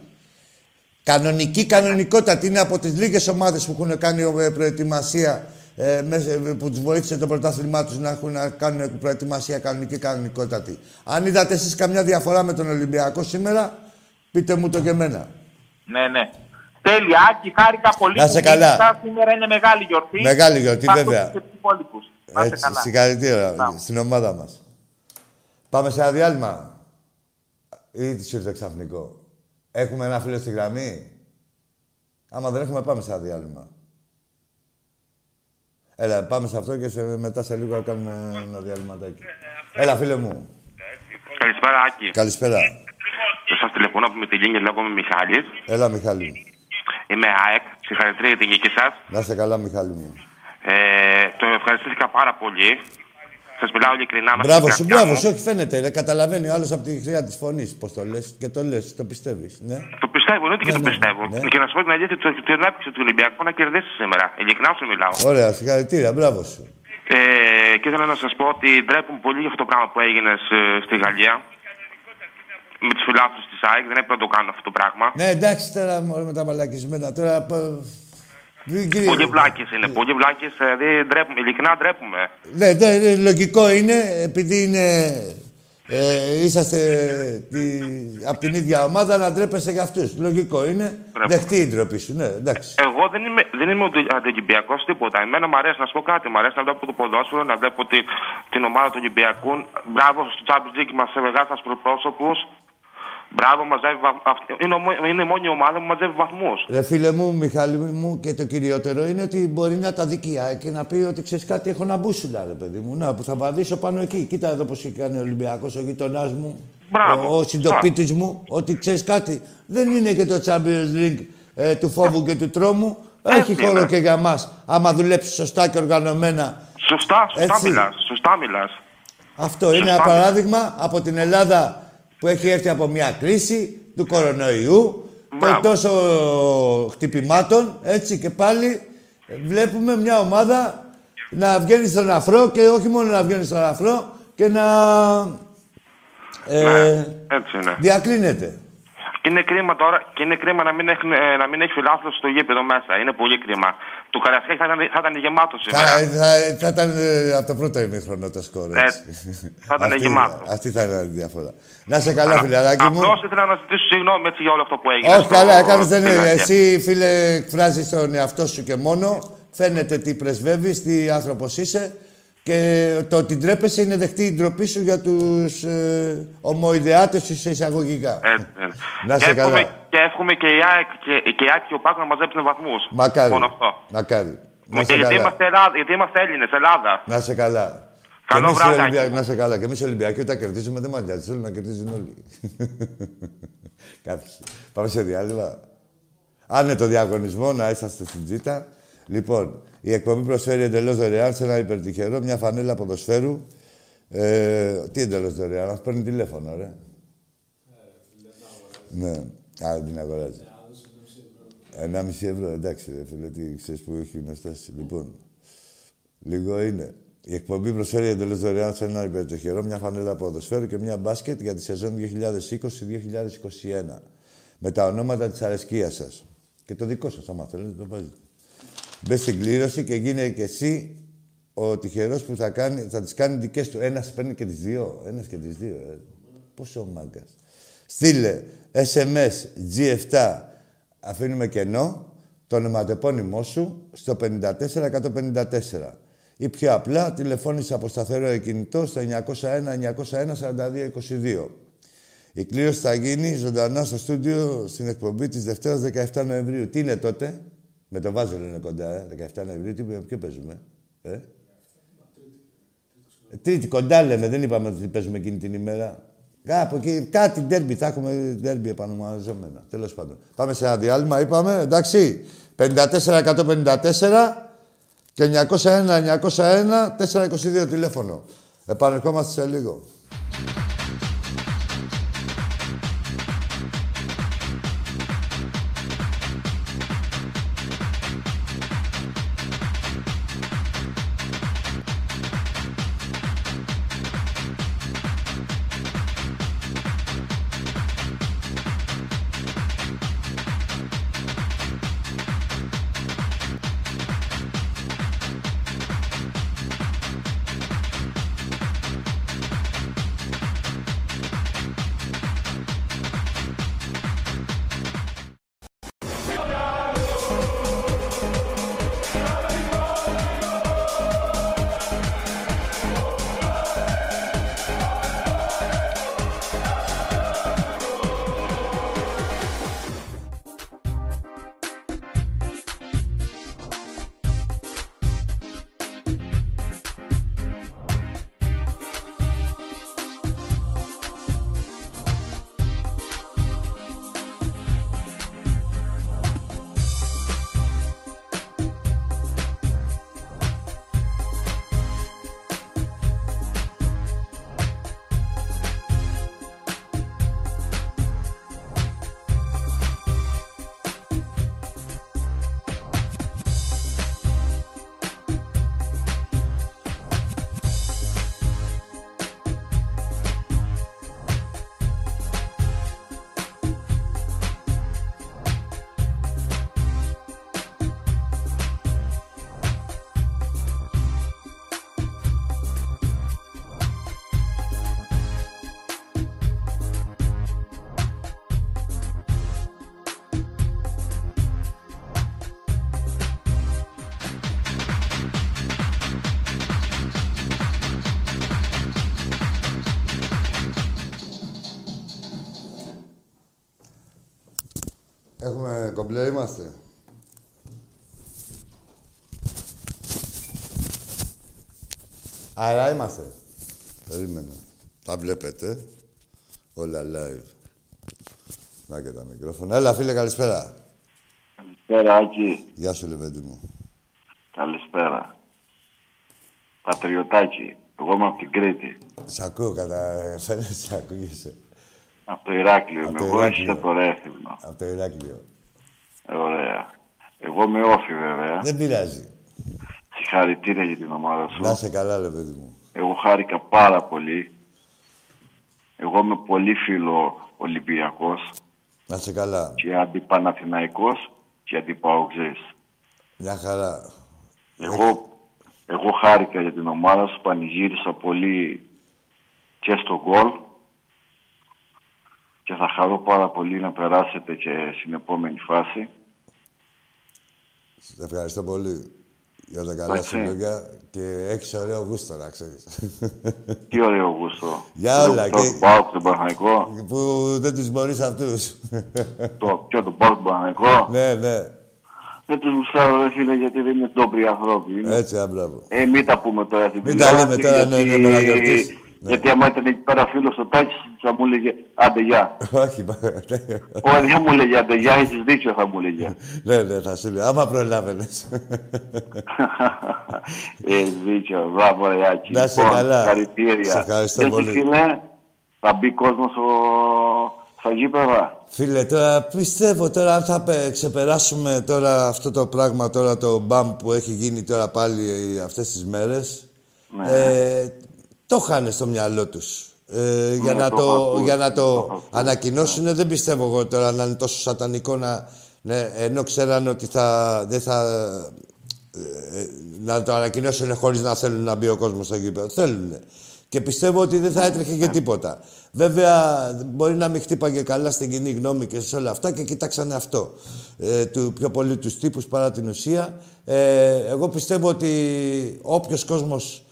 Κανονική, κανονικότατη. Είναι από τις λίγες ομάδες που έχουν κάνει ε, προετοιμασία ε, μέσα- ε, που τους βοήθησε το πρωτάθλημά τους να έχουν να κάνουν προετοιμασία κανονική, κανονικότατη. Αν είδατε εσείς καμιά διαφορά με τον Ολυμπιακό σήμερα, πείτε μου το και εμένα. Ναι, ναι. Τέλεια, Άκη, χάρηκα πολύ. Να σε που καλά. μίλησα. Σήμερα είναι μεγάλη γιορτή. Μεγάλη γιορτή, Θα βέβαια. ακούσω και τους υπόλοιπους. Να είστε Έτσι, καλά. συγχαρητήρια Μπράβο. στην ομάδα μας. Πάμε σε ένα διάλειμμα. Ή τι σου ήρθε ξαφνικό. Έχουμε ένα φίλο στη γραμμή. Άμα δεν έχουμε, πάμε σε ένα διάλειμμα. Έλα, πάμε σε αυτό και σε, μετά σε λίγο κάνουμε ένα διαλυματάκι. Έλα, φίλε μου. Καλησπέρα, Άκη. Καλησπέρα. Σας τηλεφωνώ από τη Λίνια, λέγομαι Μιχάλης. Έλα, Μιχάλη. Είμαι ΑΕΚ. Συγχαρητήρια για την νίκη σας. Να είστε καλά, Μιχάλη μου. Ε, το ευχαριστήθηκα πάρα πολύ. Σας μιλάω ειλικρινά μέσα Μπράβο στην σου, καρδιά μπράβο μου. σου. Όχι, φαίνεται. Ρε, καταλαβαίνει ο άλλος από τη χρειά της φωνής. Πώς το λες και το λες, το πιστεύεις. Ναι. Το πιστεύω, εννοείται και Ναι, το ναι, πιστεύω. ναι. Και να σου πω την αλήθεια, το, την έπαιξε του Ολυμπιακού να κερδίσει σήμερα. Ειλικρινά σου μιλάω. Ωραία, συγχαρητήρια, μπράβο σου. Ε, και ήθελα να σας πω ότι ντρέπουν πολύ για αυτό το πράγμα που έγινε σε- στη Γαλλία. Με τους φιλάθλους της ΑΕΚ. Δεν έπρεπε να το κάνουν αυτό το πράγμα. Ναι, εντάξει τώρα μωρέ, με τα μαλακισμένα. Τώρα. π- Μην κύριε- Πολύ βλάκες είναι. Πολύ βλάκες. Δηλαδή ντρέπουμε. Ειλικρινά ντρέπουμε. Ναι, ναι, ναι, λογικό είναι επειδή είναι ε, είσαστε τη, από την ίδια ομάδα να ντρέπεσαι για αυτούς. Λογικό είναι. Δεχτεί η ντροπή σου, ναι, εντάξει. Εγώ δεν είμαι, δεν είμαι αντιολυμπιακός τίποτα. Εμένα μου αρέσει να σου πω κάτι. Μου αρέσει να βλέπω το ποδόσφαιρο, να βλέπω τη, την ομάδα του Ολυμπιακού. Μπράβο στο Champions League μας έβγαλε τους πρόσωπου. Μπράβο, μαζεύει βαθμού. Είναι, ομο- είναι η μόνη ομάδα που μαζεύει βαθμούς. Ρε φίλε μου, Μιχάλη μου, και το κυριότερο είναι ότι μπορεί να τα δει και να πει ότι ξέρεις κάτι, έχω να μπούσουλα, ρε παιδί μου. Να, που θα βαδίσω πάνω εκεί. Κοίτα εδώ πώς έχει κάνει ο Ολυμπιακός, ο γειτονάς μου, Μπράβο. ο, ο συντοπίτης μου, ότι ξέρεις κάτι. Δεν είναι και το Champions League ε, του φόβου και του τρόμου. Έχει Έτσι χώρο είναι. και για μας. Άμα δουλέψει σωστά και οργανωμένα. Σωστά, σωστά Έτσι. μιλάς. Σωστά μιλάς. Αυτό είναι ένα παράδειγμα από την Ελλάδα που έχει έρθει από μια κρίση του κορονοϊού, των τόσο χτυπημάτων, έτσι και πάλι βλέπουμε μια ομάδα να βγαίνει στον αφρό και όχι μόνο να βγαίνει στον αφρό και να ε, Έτσι είναι. διακρίνεται. Και είναι κρίμα τώρα και είναι κρίμα να μην έχει, ε, να μην έχει φιλάθλο στο γήπεδο μέσα. Είναι πολύ κρίμα. Το Καρασκάκι θα ήταν, θα ήταν γεμάτος Θα, σήμερα. θα, θα ήταν ε, από το πρώτο ημίχρονο το σκορ. Έτσι. θα ήταν Αυτή- γεμάτος. Αυτή θα ήταν η διαφορά. Να σε καλά, φιλαράκι μου. Απλώς ήθελα να ζητήσω συγγνώμη έτσι για όλο αυτό που έγινε. Όχι, στο- καλά, έκανες δεν στην είναι. αρχή. Εσύ, φίλε, εκφράζεις τον εαυτό σου και μόνο. Φαίνεται τι πρεσβεύεις, τι άνθρωπος είσαι. Και το ότι ντρέπεσαι είναι δεχτή η ντροπή σου για τους ε, ομοειδεάτες σου σε εισαγωγικά. Έτσι είναι. Να σε και, εύχομαι, καλά. και εύχομαι και η ΑΕΚ και, και, η ΑΕΚ και ο Πάκος να μαζέψουν βαθμούς. Μακάρι. Μόνο αυτό. Μακάρι. Να Και σε γιατί, καλά. είμαστε Ελλάδα, γιατί είμαστε Έλληνες, Ελλάδα. Να σε καλά. Καλό Και εμείς οι βράδυ, Ολυμπια- Άκη. Να σε καλά. Και εμείς οι Ολυμπιακοί όταν κερδίζουμε δεν μα νοιάζει. Θέλουν να κερδίζουν όλοι. [laughs] Κάποιοι. Πάμε σε διάλειμμα. Αν είναι το διαγωνισμό, να είσαστε στην τζίτα. Λοιπόν, η εκπομπή προσφέρει εντελώς δωρεάν σε ένα υπερτυχερό μια φανέλα ποδοσφαίρου. Ε, τι εντελώς δωρεάν, μα παίρνει τηλέφωνο, ρε. Ναι, α, δεν την αγοράζει. Ένα μισή ευρώ, εντάξει, ρε φίλε, τι ξέρεις που έχει γνωστάσει. Λοιπόν, λίγο είναι. Η εκπομπή προσφέρει εντελώς δωρεάν σε ένα υπερτυχερό μια φανέλα ποδοσφαίρου και μια μπάσκετ για τη σεζόν 2020-2021. Με τα ονόματα της αρεσκίας σας. Και το δικό σας, άμα θέλετε, το βάζετε. Μπες στην κλήρωση και γίνε και εσύ ο τυχερός που θα, κάνει, θα τις κάνει δικές του. Ένας παίρνει και τις δύο. Ένας και τις δύο. Ε. Πόσο μάγκας. Στείλε SMS G7 αφήνουμε κενό το ονοματεπώνυμό σου στο 54154. Ή πιο απλά τηλεφώνησε από σταθερό κινητό στο 901-901-4222. Η κλήρωση θα γίνει ζωντανά στο στούντιο στην εκπομπή της Δευτέρας 17 Νοεμβρίου. Τι είναι τότε, με το Βάζελ είναι κοντά, ε, 17 Νοεμβρίου, τι, ποιο παίζουμε, ε; Ε, Τρίτη, κοντά λέμε, δεν είπαμε ότι παίζουμε εκείνη την ημέρα. Κάπου εκεί, κάτι ντέρμπι, θα έχουμε ντέρμπι επανομαζόμενα. Τέλος πάντων. Πάμε σε ένα διάλειμμα, είπαμε, εντάξει. 54-154 και 901-901-422 τηλέφωνο. Επανερχόμαστε σε λίγο. Κομπλέ, είμαστε. Άρα είμαστε. Περίμενε. Τα βλέπετε. Όλα live. Να και τα μικρόφωνα. Έλα, φίλε, καλησπέρα. Καλησπέρα, Άκη. Γεια σου, Λεβέντη μου. Καλησπέρα. Πατριωτάκι. Εγώ είμαι από την Κρήτη. Σ' ακούω, κατά... φαίνεται, [laughs] σ' ακούγεσαι. Από το Ηράκλειο. Από είμαι το εγώ, Ηράκλειο. εσύ από το Ρέθυμνο. Από το Ηράκλειο. Ε, Ωραία. Εγώ είμαι όφη, βέβαια. Δεν πειράζει. Συγχαρητήρια για την ομάδα σου. Να είσαι καλά, Λεβέντη μου. Εγώ χάρηκα πάρα πολύ. Εγώ είμαι πολύ φίλο Ολυμπιακός Να είσαι καλά. και αντιπαναθηναϊκός και αντιπαοξής. Μια χαρά. Εγώ, εγώ χάρηκα για την ομάδα σου, πανηγύρισα πολύ και στο γκολ και θα χαρώ πάρα πολύ να περάσετε και στην επόμενη φάση. Σε ευχαριστώ πολύ για τα καλά Εντάξει. σου λόγια και έχεις ωραίο γούστο, να ξέρεις. Τι ωραίο γούστο. Για όλα. Το Και... Πάοκ τον Παναθηναϊκό. Που δεν τους μπορείς αυτούς. Το, και τον Πάοκ τον Παναθηναϊκό; ναι, ναι. Δεν τους γουστάρω, ρε φίλε, γιατί δεν είναι ντόπιοι άνθρωποι. Είναι- Έτσι, άμπλαβο. Ε, μην τα πούμε τώρα στην Μην τα λέμε τηλεόραση, τώρα, ναι, γιατί- ναι, Παναγιώτης. Ναι. Γιατί άμα ήταν εκεί πέρα φίλος στο τάξη, θα μου έλεγε άντε γεια. [laughs] Όχι, μα- Όχι, δεν μου έλεγε άντε γεια, έχεις δίκιο θα μου έλεγε. [laughs] ναι, ναι, θα σου λέω. Άμα προλάβαινες. Έχεις [laughs] δίκιο, μπράβο ρε Άκη. Να είσαι Λοιπόν, καλά. Συγχαρητήρια. Σε ευχαριστώ Και εσύ, πολύ. φίλε, θα μπει κόσμος στο... στα γήπεδα. Φίλε, τώρα πιστεύω τώρα αν θα πε- ξεπεράσουμε τώρα αυτό το πράγμα, τώρα το μπαμ που έχει γίνει τώρα πάλι αυτές τις μέρες, Ναι. ε, το είχαν στο μυαλό τους. Ε, για, Ναι, να το το, έχω ακούσει, για να το το έχω ακούσει, ανακοινώσουν, δεν πιστεύω εγώ τώρα να είναι τόσο σατανικό να... Ναι, ενώ ξέραν ότι θα, δεν θα... ε, να το ανακοινώσουν χωρίς να θέλουν να μπει ο κόσμος στο γήπεδο. Θέλουν. Και πιστεύω ότι δεν θα έτρεχε και τίποτα. Βέβαια, μπορεί να μην χτύπαγε καλά στην κοινή γνώμη και σε όλα αυτά και κοιτάξανε αυτό. Ε, του, πιο πολύ τους τύπους παρά την ουσία. Ε, εγώ πιστεύω ότι όποιος κόσμος ε,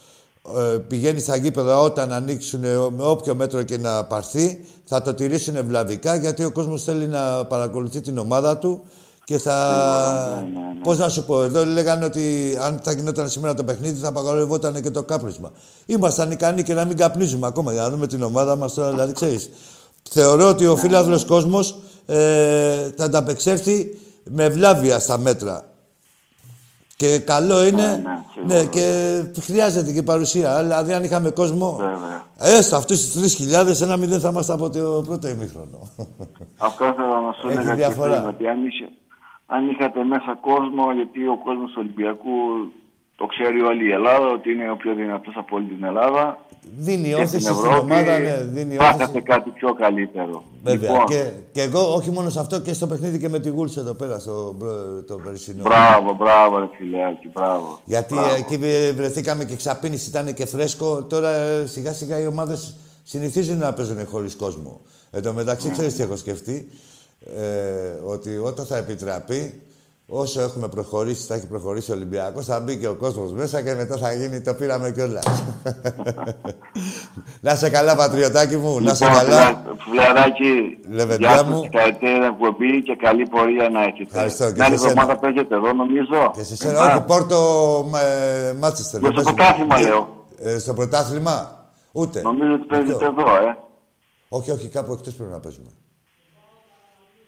πηγαίνει στα γήπεδα όταν ανοίξουν ε, με όποιο μέτρο και να πάρθει, θα το τηρήσουν ευλαβικά γιατί ο κόσμος θέλει να παρακολουθεί την ομάδα του και θα... Πώς να σου πω, εδώ λέγανε ότι αν θα γινόταν σήμερα το παιχνίδι θα απαγορευόταν και το κάπνισμα. Ήμασταν ικανοί και να μην καπνίζουμε ακόμα για να δούμε την ομάδα μας τώρα, δηλαδή ξέρεις. Θεωρώ ότι ο φίλαθλος κόσμος ε, θα ανταπεξέλθει με ευλάβεια στα μέτρα. Και καλό είναι, ναι, και χρειάζεται και παρουσία. Δηλαδή, αν είχαμε κόσμο, έστω αυτούς τους 3.000, ένα μηδέν θα είμαστε από το πρώτο ημίχρονο. Αυτό θέλω να σου Έχει έλεγα και διαφορά. πριν, ότι αν, είχε, αν είχατε μέσα κόσμο, γιατί ο κόσμος του Ολυμπιακού το ξέρει όλη η Ελλάδα, ότι είναι ο πιο δυνατός από όλη την Ελλάδα. Δίνει και όθηση την στην Ευρώπη, ομάδα, ναι, δίνει Πάθατε όθηση. κάτι πιο καλύτερο. Βέβαια. Λοιπόν, Και, και εγώ, όχι μόνο σε αυτό, και στο παιχνίδι και με τη Γούλς εδώ πέρα, στο προ- το περσινό. Μπράβο, μπράβο, ρε φιλεάκι, μπράβο. Γιατί Μπράβο. εκεί βρεθήκαμε και ξαπίνηση, ήταν και φρέσκο. Τώρα ε, σιγά σιγά οι ομάδες συνηθίζουν να παίζουν χωρίς κόσμο. Εν τω μεταξύ, Ναι. ξέρεις τι έχω σκεφτεί; Ε, ότι όταν θα επιτραπεί, όσο έχουμε προχωρήσει, θα έχει προχωρήσει ο Ολυμπιακός, θα μπει και ο κόσμος μέσα και μετά θα γίνει το πήραμε κιόλας. [laughs] να σε καλά, πατριωτάκι μου, να σε Λοιπόν, καλά. φιλα- Φιλαράκι, Λεβεντιά γεια μου. σας, συγχαρητήρια που μπει και καλή πορεία να έχετε. Ευχαριστώ και Την άλλη σε σένα. εβδομάδα παίζετε εδώ, νομίζω. Και σε σένα, όχι, Πόρτο ε, Μάτσεστερ. Για δεν στο παίζουμε. πρωτάθλημα, Και- λέω. ε, στο πρωτάθλημα, ούτε. Νομίζω ότι παίζετε Αυτό. εδώ, ε. Όχι, όχι, κάπου εκτός πρέπει να παίζουμε.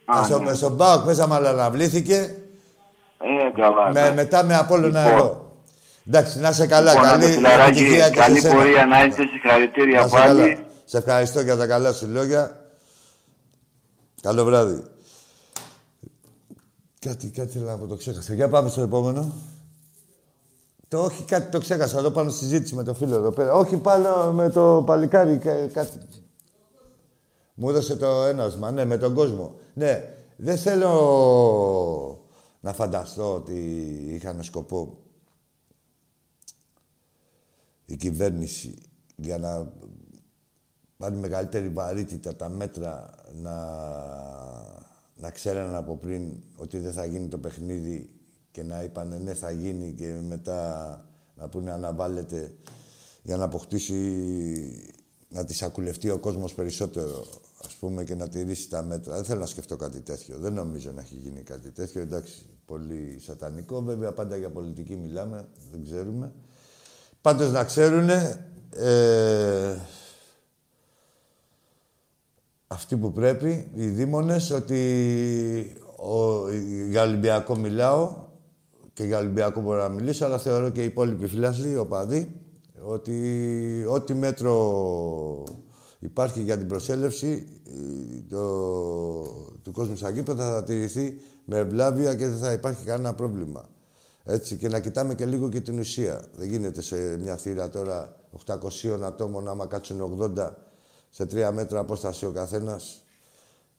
Α, Α, στο, ναι. στον Μπάουκ παίζαμε, αλλά αναβλήθηκε. Ε, καλά. Με, εντάξει. μετά με Απόλλωνα Λοιπόν. εδώ. Εντάξει, να είσαι καλά. Λοιπόν, καλή άντε, φιλαράκι, επιτυχία και καλή σε σένα. πορεία να έχετε, συγχαρητήρια Να είσαι πάλι. καλά. Σε ευχαριστώ για τα καλά σου λόγια. Καλό βράδυ. Κάτι, κάτι θέλω να πω, το ξέχασα. Για πάμε στο επόμενο. Το όχι, κάτι το ξέχασα. Εδώ πάνω στη συζήτηση με το φίλο εδώ πέρα. Όχι, πάνω με το παλικάρι. κα- Κάτι. Μου έδωσε το ένασμα, ναι, με τον κόσμο. Ναι, δεν θέλω να φανταστώ ότι είχαν σκοπό η κυβέρνηση για να πάρει μεγαλύτερη βαρύτητα τα μέτρα να, να ξέραν από πριν ότι δεν θα γίνει το παιχνίδι και να είπαν ναι θα γίνει και μετά να πούνε αναβάλλεται για να αποκτήσει να τη σακουλευτεί ο κόσμος περισσότερο, ας πούμε, και να τηρήσει τα μέτρα. Δεν θέλω να σκεφτώ κάτι τέτοιο. Δεν νομίζω να έχει γίνει κάτι τέτοιο. Εντάξει, πολύ σατανικό. Βέβαια, πάντα για πολιτική μιλάμε, δεν ξέρουμε. Πάντως να ξέρουν ε, αυτοί που πρέπει, οι δήμονες, ότι ο, για Ολυμπιακό μιλάω και για Ολυμπιακό μπορώ να μιλήσω, αλλά θεωρώ και οι υπόλοιποι φιλάθλοι, οπαδοί, ότι ό,τι μέτρο υπάρχει για την προσέλευση το, του κόσμου στα γήπεδα θα τηρηθεί με ευλάβεια και δεν θα υπάρχει κανένα πρόβλημα. Έτσι, και να κοιτάμε και λίγο και την ουσία. Δεν γίνεται σε μια θύρα τώρα 800 ατόμων, άμα κάτσουν 80 σε τρία μέτρα απόσταση ο καθένας.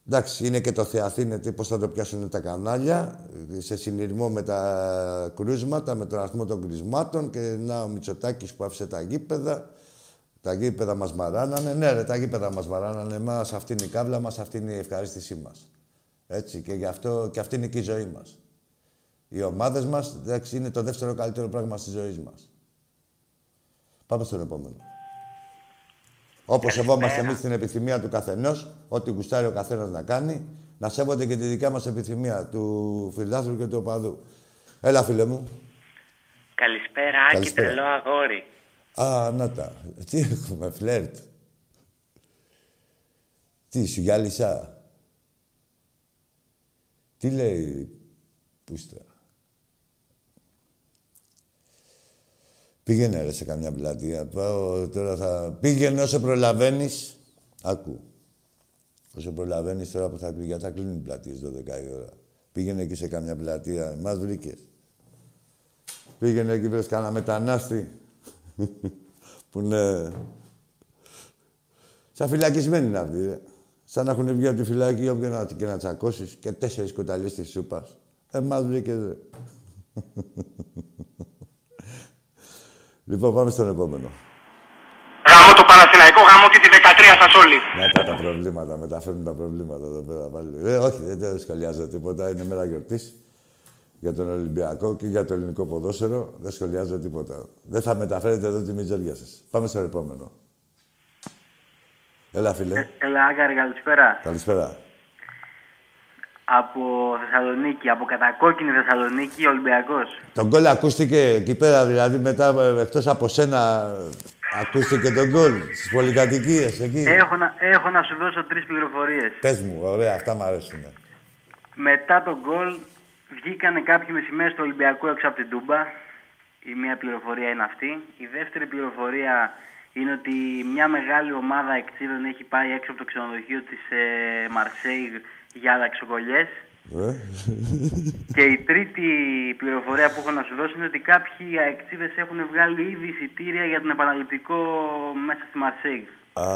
Εντάξει, είναι και το Θεαθήνε, πώς θα το πιάσουν τα κανάλια, σε συνειρμό με τα κρούσματα, με τον αριθμό των κρουσμάτων και να ο Μητσοτάκης που άφησε τα γήπεδα. Τα γήπεδα μας μαράνανε. Ναι, ρε, τα γήπεδα μας μαράνανε. Μας αυτή είναι η κάβλα μας, αυτή είναι η ευχαρίστησή μας. Έτσι, και, γι αυτό, και αυτή είναι και η ζωή μας. Οι ομάδες μας, εντάξει, είναι το δεύτερο καλύτερο πράγμα στη ζωή μας. Πάμε στον επόμενο. Όπως σεβόμαστε εμείς την επιθυμία του καθενός, ό,τι γουστάρει ο καθένας να κάνει, να σέβονται και τη δικιά μας επιθυμία του φιλάθλου και του οπαδού. Έλα, φίλε μου. Καλησπέρα, Άκη, τρελό αγόρι. Α, να τα. Τι έχουμε, φλερτ. Τι, σου γυάλισα. Τι λέει, πούστα. Πήγαινε ρε σε καμιά πλατεία. Πάω, τώρα θα... Πήγαινε όσο προλαβαίνεις. Άκου. Όσο προλαβαίνεις τώρα που θα πει, γιατί θα κλείνουν οι πλατείες 12 η ώρα. Πήγαινε εκεί σε καμιά πλατεία. Μας βρήκες. Πήγαινε εκεί βρες κανένα μετανάστη. [laughs] που είναι... Σαν φυλακισμένοι να βγει, ρε. Σαν να έχουν βγει από τη φυλακή όποιον να, και να τσακώσεις και τέσσερις κοταλιές της σούπας. Ε, μας βρήκε, ρε. Λοιπόν, πάμε στον επόμενο. Γαμώ το Παναθηναϊκό, γαμώ και τη 13 σας όλοι. Μετά τα προβλήματα, μεταφέρουν τα προβλήματα εδώ πέρα πάλι. Ε, όχι, δεν σχολιάζω τίποτα. Είναι μέρα γιορτής για τον Ολυμπιακό και για το ελληνικό ποδόσφαιρο. Δεν σχολιάζω τίποτα. Δεν θα μεταφέρετε εδώ τη μιτζέρια σας. Πάμε στο επόμενο. Έλα, φίλε. Ε, έλα, Άγκαρη, καλησπέρα. Καλησπέρα από Θεσσαλονίκη, από κατακόκκινη Θεσσαλονίκη, Ολυμπιακός. Τον γκολ ακούστηκε εκεί πέρα, δηλαδή μετά, ε, εκτός από σένα, ακούστηκε τον γκολ στις πολυκατοικίες εκεί; Έχω να, έχω να σου δώσω τρεις πληροφορίες. Πες μου, ωραία, αυτά μου αρέσουν. Μετά τον γκολ βγήκανε κάποιοι μεσημέρι στο Ολυμπιακό έξω από την Τούμπα. Η μία πληροφορία είναι αυτή. Η δεύτερη πληροφορία είναι ότι μια μεγάλη ομάδα εξίδων έχει πάει έξω από το ξενοδοχείο της ε, Μαρσέιγ για αλλαξοκολλιές. Ε. και η τρίτη πληροφορία που έχω να σου δώσω είναι ότι κάποιοι αεξίδες έχουν βγάλει ήδη εισιτήρια για τον επαναληπτικό μέσα στη Μαρσέιγ. Α,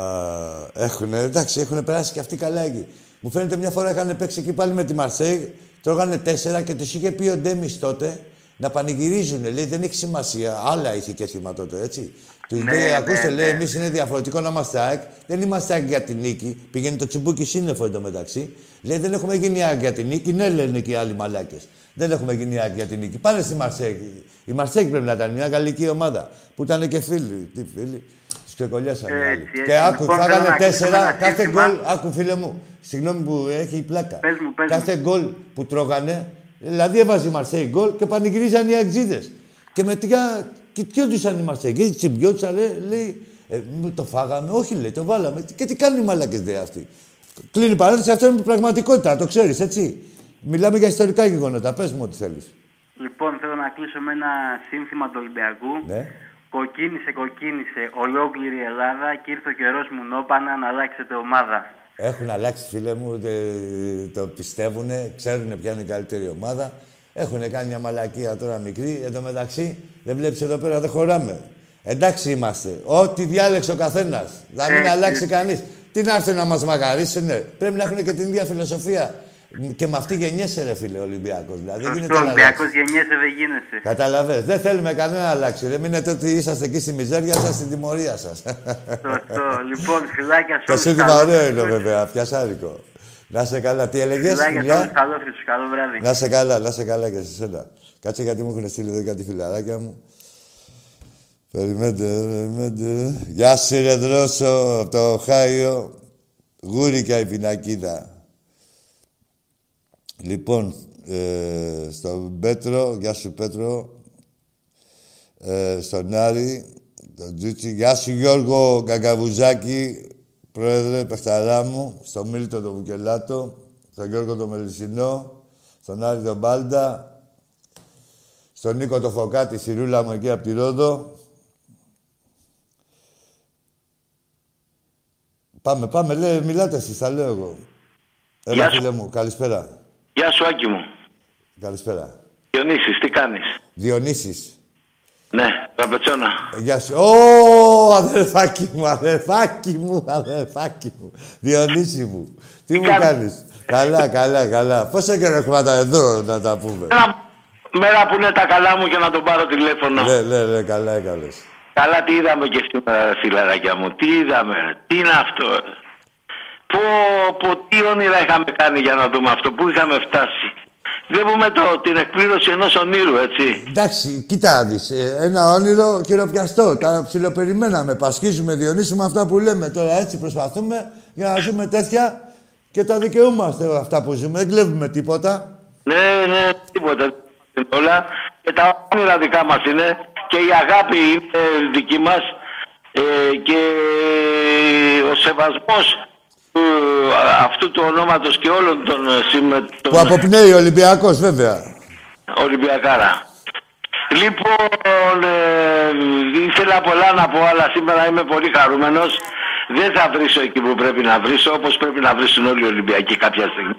έχουν, εντάξει, έχουν περάσει και αυτοί καλά εκεί. Μου φαίνεται μια φορά είχαν παίξει εκεί πάλι με τη Μαρσέιγ, τρώγανε τέσσερα και τους είχε πει ο Ντέμις τότε να πανηγυρίζουν. Λέει δεν έχει σημασία. Άλλα και θύμα τότε, έτσι. Του ναι, λέει, ναι, ακούστε, ναι. λέει, εμείς είναι διαφορετικό να είμαστε ΑΕΚ. Δεν είμαστε ΑΕΚ για την νίκη. Πηγαίνει το τσιμπούκι σύννεφο εντωμεταξύ. Λέει, δεν έχουμε γίνει ΑΕΚ για την νίκη. Ναι, λένε και οι άλλοι μαλάκες. Δεν έχουμε γίνει ΑΕΚ για την νίκη. Πάνε στη Μαρσέκη. Η Μαρσέκη πρέπει να ήταν μια γαλλική ομάδα που ήταν και φίλοι. Τι φίλοι. Του ξεκολλιάσαν οι άλλοι. Και άκου, λοιπόν, φάγανε τέσσερα. Κάθε γκολ, άκου φίλε μου, συγγνώμη που έχει πλάκα. Πες μου, πες κάθε γκολ που τρώγανε, δηλαδή έβαζε η Μαρσέη γκολ και πανηγυρίζαν οι αξίδε. Και με τιά κοιτιόντουσαν οι Μαρσέη. Και τσιμπιόντουσαν, λέει, λέει ε, το φάγαμε, όχι λέει, το βάλαμε. Και τι κάνουν οι μαλάκες δε αυτοί. Κλείνει η παρένθεση, αυτό είναι πραγματικότητα, το ξέρεις, έτσι. Μιλάμε για ιστορικά γεγονότα. Πες μου ό,τι θέλεις. Λοιπόν, θέλω να κλείσω με ένα σύνθημα του Ολυμπιακού. Ναι. Κοκκίνησε, κοκκίνησε ολόκληρη η Ελλάδα και ήρθε ο καιρός μου νόπανα να αλλάξετε ομάδα. Έχουν αλλάξει, φίλε μου, το πιστεύουν, ξέρουν ποια είναι η καλύτερη ομάδα. Έχουν κάνει μια μαλακία τώρα μικρή. Εν τω μεταξύ, δεν βλέπεις εδώ πέρα, δεν χωράμε. Εντάξει είμαστε. Ό,τι διάλεξε ο καθένας. Να μην αλλάξει κανείς. Τι να έρθουν να μας μαγαρίσουνε. Πρέπει να έχουν και την ίδια φιλοσοφία. Και με αυτή γεννιέσαι, ρε φίλε, Ολυμπιακός. Δηλαδή, δεν γίνεται Ολυμπιακός γεννιέσαι, δεν γίνεσαι. Καταλαβαίνετε. Δεν θέλουμε κανένα να αλλάξει. Δεν μείνετε ότι είσαστε εκεί στη μιζέρια σας, στην τιμωρία σας. Σωστό. λοιπόν, φυλάκια σου. Το σύνθημα ωραίο είναι, βέβαια. Πιασάρικο. Να σε καλά. Τι έλεγες, Φιλιά; Καλό, καλό βράδυ. Να σε καλά, να σε καλά και σε σένα. Κάτσε γιατί μου έχουν στείλει εδώ κάτι φιλαράκια μου. Περιμένετε, περιμένετε. Γεια σου ρε Δρόσο, από το Οχάιο. Γούρικα η πινακίδα. Λοιπόν, ε, στον Πέτρο, γεια σου Πέτρο. Ε, στον Άρη, τον Τζούτσι. Γεια σου Γιώργο Καγκαβουζάκη, πρόεδρε, παιχταρά μου. Στον Μίλτο τον Βουκελάτο, στον Γιώργο τον Μελισσινό, στον Άρη τον Μπάλτα, στον Νίκο το Φωκάτη, στη ρούλα μου εκεί από τη Ρόδο. Πάμε, πάμε, λέει, μιλάτε εσείς, τα λέω εγώ. Έλα, Γεια σου. φίλε μου, καλησπέρα. Γεια σου, Άκη μου. Καλησπέρα. Διονύσης, τι κάνεις; Διονύσης. Ναι, τραπετσόνα. Ε, Γεια σου. Ω, αδερφάκι μου, αδερφάκι μου, αδερφάκι μου. Διονύση μου. Τι μου κάνεις; καλά, καλά, καλά. Πόσο καιρό έχουμε τα εδώ να τα πούμε; Μέρα που είναι τα καλά μου για να τον πάρω τηλέφωνο. Ναι, ναι, ναι, καλά έκανες. Καλά, τι είδαμε και σήμερα, φιλαράκια μου. Τι είδαμε, τι είναι αυτό; Πω, πω, τι όνειρα είχαμε κάνει για να δούμε αυτό, πού είχαμε φτάσει. Βλέπουμε το, την εκπλήρωση ενός ονείρου, έτσι. Εντάξει, κοίτα να δεις. ε, Ένα όνειρο χειροπιαστό. Τα ψιλοπεριμέναμε. Πασχίζουμε, διονύσουμε αυτά που λέμε. Τώρα έτσι προσπαθούμε για να ζούμε τέτοια και τα δικαιούμαστε αυτά που ζούμε. Δεν κλέβουμε τίποτα. Ναι, ναι, τίποτα. Είναι Όλα. Και τα όνειρα δικά μας είναι και η αγάπη είναι δική μας ε, και ο σεβασμός του, αυτού του ονόματος και όλων των ε, συμμετών Που αποπνέει ο Ολυμπιακός, βέβαια. Ολυμπιακάρα. Λοιπόν, ε, ήθελα πολλά να πω, αλλά σήμερα είμαι πολύ χαρούμενος. Δεν θα βρίσω εκεί που πρέπει να βρίσω, όπως πρέπει να βρίσουν όλοι οι Ολυμπιακοί κάποια στιγμή.